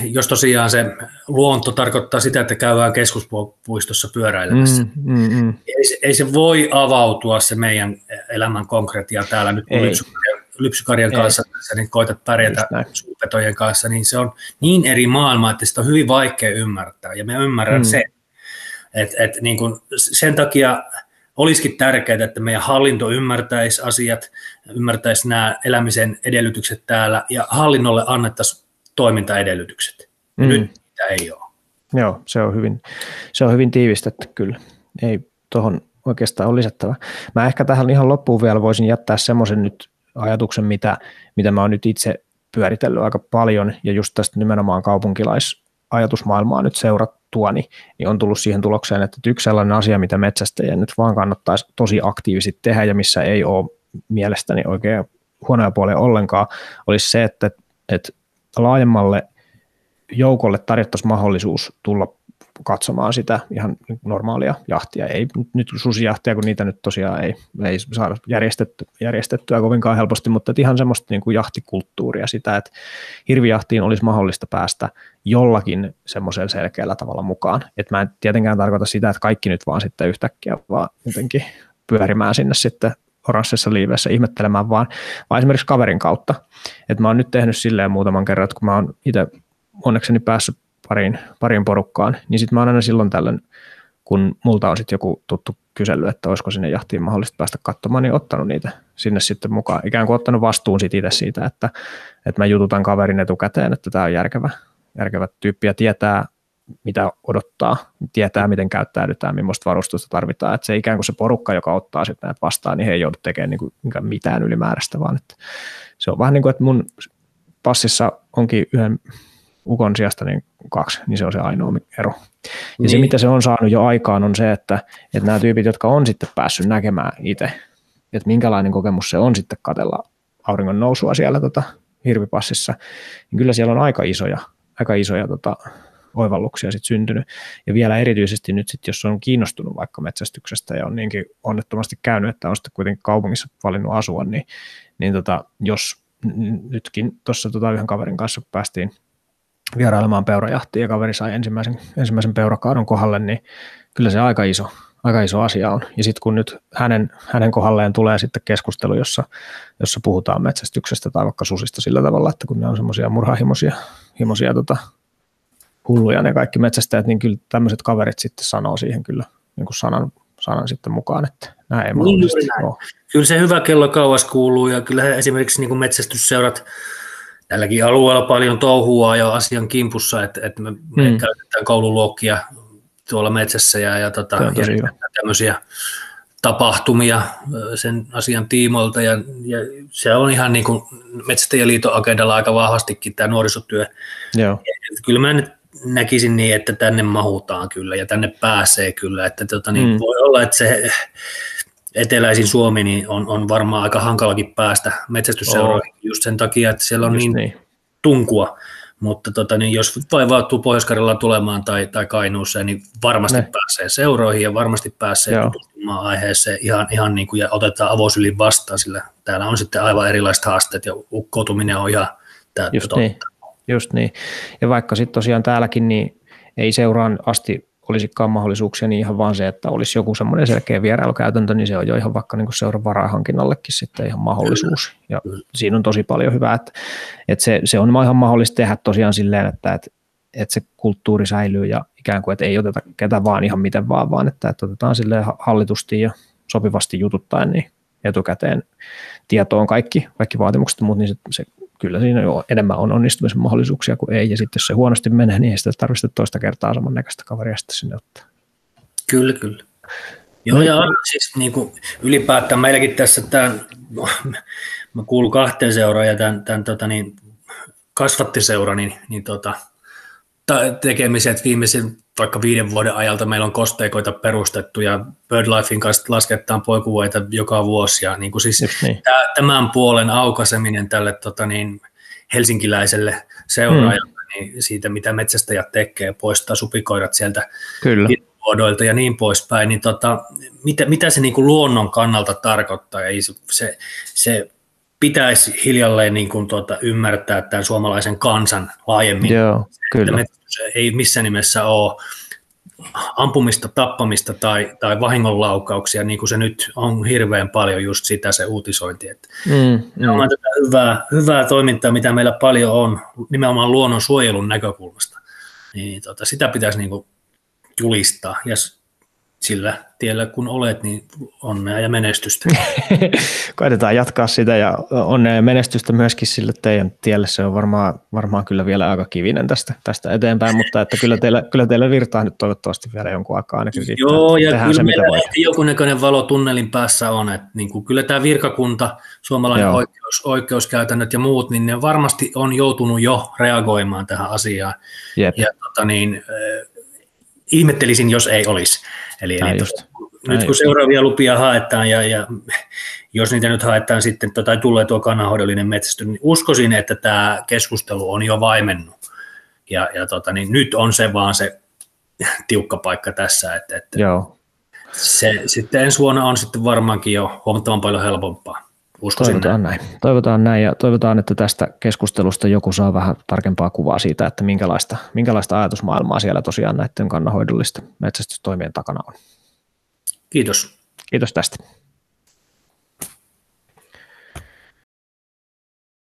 jos tosiaan se luonto tarkoittaa sitä, että käydään keskuspuistossa pyöräilemässä, mm, mm, mm. Ei, se, ei se voi avautua se meidän elämän konkretia täällä nyt kun lypsykarjan, lypsykarjan kanssa, tässä, niin koetat pärjätä suurpetojen kanssa, niin se on niin eri maailma, että sitä on hyvin vaikea ymmärtää, ja me ymmärrän mm. sen. Et, et niin kun sen takia olisikin tärkeää, että meidän hallinto ymmärtäisi asiat, ymmärtäisi nämä elämisen edellytykset täällä, ja hallinnolle annettaisiin toimintaedellytykset. Mm. Nyt niitä ei ole. Joo, se on hyvin, se on hyvin tiivistetty kyllä. Ei tuohon oikeastaan ole lisättävä. Mä ehkä tähän ihan loppuun vielä voisin jättää semmoisen nyt ajatuksen, mitä, mitä mä oon nyt itse pyöritellyt aika paljon, ja just tästä nimenomaan kaupunkilaisajatusmaailmaa nyt seurattua, niin, niin on tullut siihen tulokseen, että yksi sellainen asia, mitä metsästäjien nyt vaan kannattaisi tosi aktiivisesti tehdä, ja missä ei ole mielestäni oikein huonoja puolia ollenkaan, olisi se, että, että laajemmalle joukolle tarjottaisiin mahdollisuus tulla katsomaan sitä ihan normaalia jahtia. Ei nyt susijahtia, kun niitä nyt tosiaan ei, ei saada järjestetty, järjestettyä kovinkaan helposti, mutta ihan semmoista niin kuin jahtikulttuuria sitä, että hirvijahtiin olisi mahdollista päästä jollakin semmoisella selkeällä tavalla mukaan. Et mä en tietenkään tarkoita sitä, että kaikki nyt vaan sitten yhtäkkiä vaan jotenkin pyörimään sinne sitten oranssissa liivessä ihmettelemään, vaan, vaan esimerkiksi kaverin kautta. Et mä oon nyt tehnyt silleen muutaman kerran, että kun mä oon itse onnekseni päässyt pariin, pariin porukkaan, niin sitten mä oon aina silloin tällöin, kun multa on sitten joku tuttu kysely, että olisiko sinne jahtiin mahdollista päästä katsomaan, niin ottanut niitä sinne sitten mukaan. Ikään kuin ottanut vastuun sit itse siitä, että, että mä jututan kaverin etukäteen, että tämä on järkevä, järkevä tyyppi ja tietää, mitä odottaa, tietää, miten käyttäydytään, millaista varustusta tarvitaan. Että se ikään kuin se porukka, joka ottaa sitten näitä vastaan, niin he ei joudu tekemään niin kuin mitään ylimääräistä, vaan että se on vähän niin kuin, että mun passissa onkin yhden ukon sijasta niin kaksi, niin se on se ainoa ero. Ja niin. se, mitä se on saanut jo aikaan, on se, että, että nämä tyypit, jotka on sitten päässyt näkemään itse, että minkälainen kokemus se on sitten katella auringon nousua siellä tota, hirvipassissa, niin kyllä siellä on aika isoja, aika isoja tota, oivalluksia sit syntynyt. Ja vielä erityisesti nyt sitten, jos on kiinnostunut vaikka metsästyksestä ja on niinkin onnettomasti käynyt, että on sitten kuitenkin kaupungissa valinnut asua, niin, niin tota, jos nytkin tuossa tota yhden kaverin kanssa päästiin vierailemaan peurajahtiin ja kaveri sai ensimmäisen, ensimmäisen peurakaadon kohdalle, niin kyllä se aika iso, aika iso asia on. Ja sitten kun nyt hänen, hänen kohdalleen tulee sitten keskustelu, jossa, jossa puhutaan metsästyksestä tai vaikka susista sillä tavalla, että kun ne on semmoisia murhahimoisia himoisia, tota, hulluja ne kaikki metsästäjät, niin kyllä tämmöiset kaverit sitten sanoo siihen kyllä niin kuin sanan sanan sitten mukaan, että näin ei niin, näin. ole. Kyllä se hyvä kello kauas kuuluu ja kyllä esimerkiksi niin kuin metsästysseurat tälläkin alueella paljon touhua ja asian kimpussa, että, että me, me hmm. käytetään koululuokkia tuolla metsässä ja, ja, tota, ja tämmöisiä tapahtumia sen asian tiimoilta ja, ja se on ihan niin kuin Metsästäjäliiton agendalla aika vahvastikin tämä nuorisotyö. Joo. Kyllä mä nyt näkisin niin, että tänne mahutaan kyllä ja tänne pääsee kyllä, että tota, niin mm. voi olla, että se eteläisin Suomi niin on, on varmaan aika hankalakin päästä metsästysseuroihin oh. just sen takia, että siellä on niin, niin tunkua, mutta tota, niin jos vaivautuu pohjois tulemaan tai, tai Kainuussa, niin varmasti ne. pääsee seuroihin ja varmasti pääsee Joo. tutustumaan aiheeseen ihan, ihan niin kuin, ja otetaan avosylin vastaan, sillä täällä on sitten aivan erilaiset haasteet ja ukkoutuminen on ihan täyttä Just niin. Just niin. Ja vaikka sitten tosiaan täälläkin niin ei seuraan asti olisikaan mahdollisuuksia, niin ihan vaan se, että olisi joku semmoinen selkeä vierailukäytäntö, niin se on jo ihan vaikka niin seuran varahankinnallekin sitten ihan mahdollisuus. Ja siinä on tosi paljon hyvää, että, että se, se on ihan mahdollista tehdä tosiaan silleen, että, että, että se kulttuuri säilyy ja ikään kuin, että ei oteta ketä vaan ihan miten vaan, vaan että, että otetaan silleen hallitusti ja sopivasti jututtaen niin etukäteen tietoon kaikki, kaikki vaatimukset, mutta niin se, se kyllä siinä jo enemmän on onnistumisen mahdollisuuksia kuin ei, ja sitten jos se huonosti menee, niin ei sitä tarvitse toista kertaa samannäköistä kaveria sitten sinne ottaa. Kyllä, kyllä. Joo, ja siis niin kuin ylipäätään meilläkin tässä tämän, mä kuulun kahteen seuraan ja tämän, tämän tota niin, kasvattiseura, niin, niin tota, tekemiset viimeisen vaikka viiden vuoden ajalta meillä on kosteikoita perustettu ja BirdLifein kanssa lasketaan poikuvoita joka vuosi. Ja niin kuin siis niin. tämän puolen aukaseminen tälle tota niin, helsinkiläiselle seuraajalle hmm. niin siitä, mitä metsästäjät tekee, poistaa supikoirat sieltä Kyllä. vuodoilta ja niin poispäin, niin tota, mitä, mitä se niin kuin luonnon kannalta tarkoittaa? Ei se, se, se pitäisi hiljalleen niin kuin tuota, ymmärtää tämän suomalaisen kansan laajemmin. Joo, kyllä. Että ei missään nimessä ole ampumista, tappamista tai, tai vahingonlaukauksia, niin kuin se nyt on hirveän paljon just sitä se uutisointi. Että mm, mm. On tätä hyvää, hyvää toimintaa, mitä meillä paljon on, nimenomaan luonnon suojelun näkökulmasta. Niin, tota, sitä pitäisi niin kuin julistaa. Ja sillä tiellä kun olet, niin onnea ja menestystä. Koitetaan jatkaa sitä ja onnea ja menestystä myöskin sille teidän tielle. Se on varmaan, varmaan kyllä vielä aika kivinen tästä, tästä eteenpäin, mutta että kyllä, teillä, kyllä teillä virtaa nyt toivottavasti vielä jonkun aikaa ainakin riittää. Joo, ja kyllä se, meillä mitä jonkunnäköinen valo tunnelin päässä on. Että niin kuin, kyllä tämä virkakunta, suomalainen oikeus, oikeuskäytännöt ja muut, niin ne varmasti on joutunut jo reagoimaan tähän asiaan. Jep. Ja tota niin, äh, ihmettelisin, jos ei olisi. Eli, eli just. nyt kun seuraavia lupia haetaan ja, ja jos niitä nyt haetaan sitten tai tulee tuo kannanhoidollinen metsästys, niin uskoisin, että tämä keskustelu on jo vaimennut. Ja, ja tota, niin nyt on se vaan se tiukka paikka tässä, että, että Joo. Se, sitten ensi vuonna on sitten varmaankin jo huomattavan paljon helpompaa. Uskoisin toivotaan näin. näin. Toivotaan näin ja toivotaan, että tästä keskustelusta joku saa vähän tarkempaa kuvaa siitä, että minkälaista, minkälaista ajatusmaailmaa siellä tosiaan näiden kannanhoidollisten metsästystoimien takana on. Kiitos. Kiitos tästä.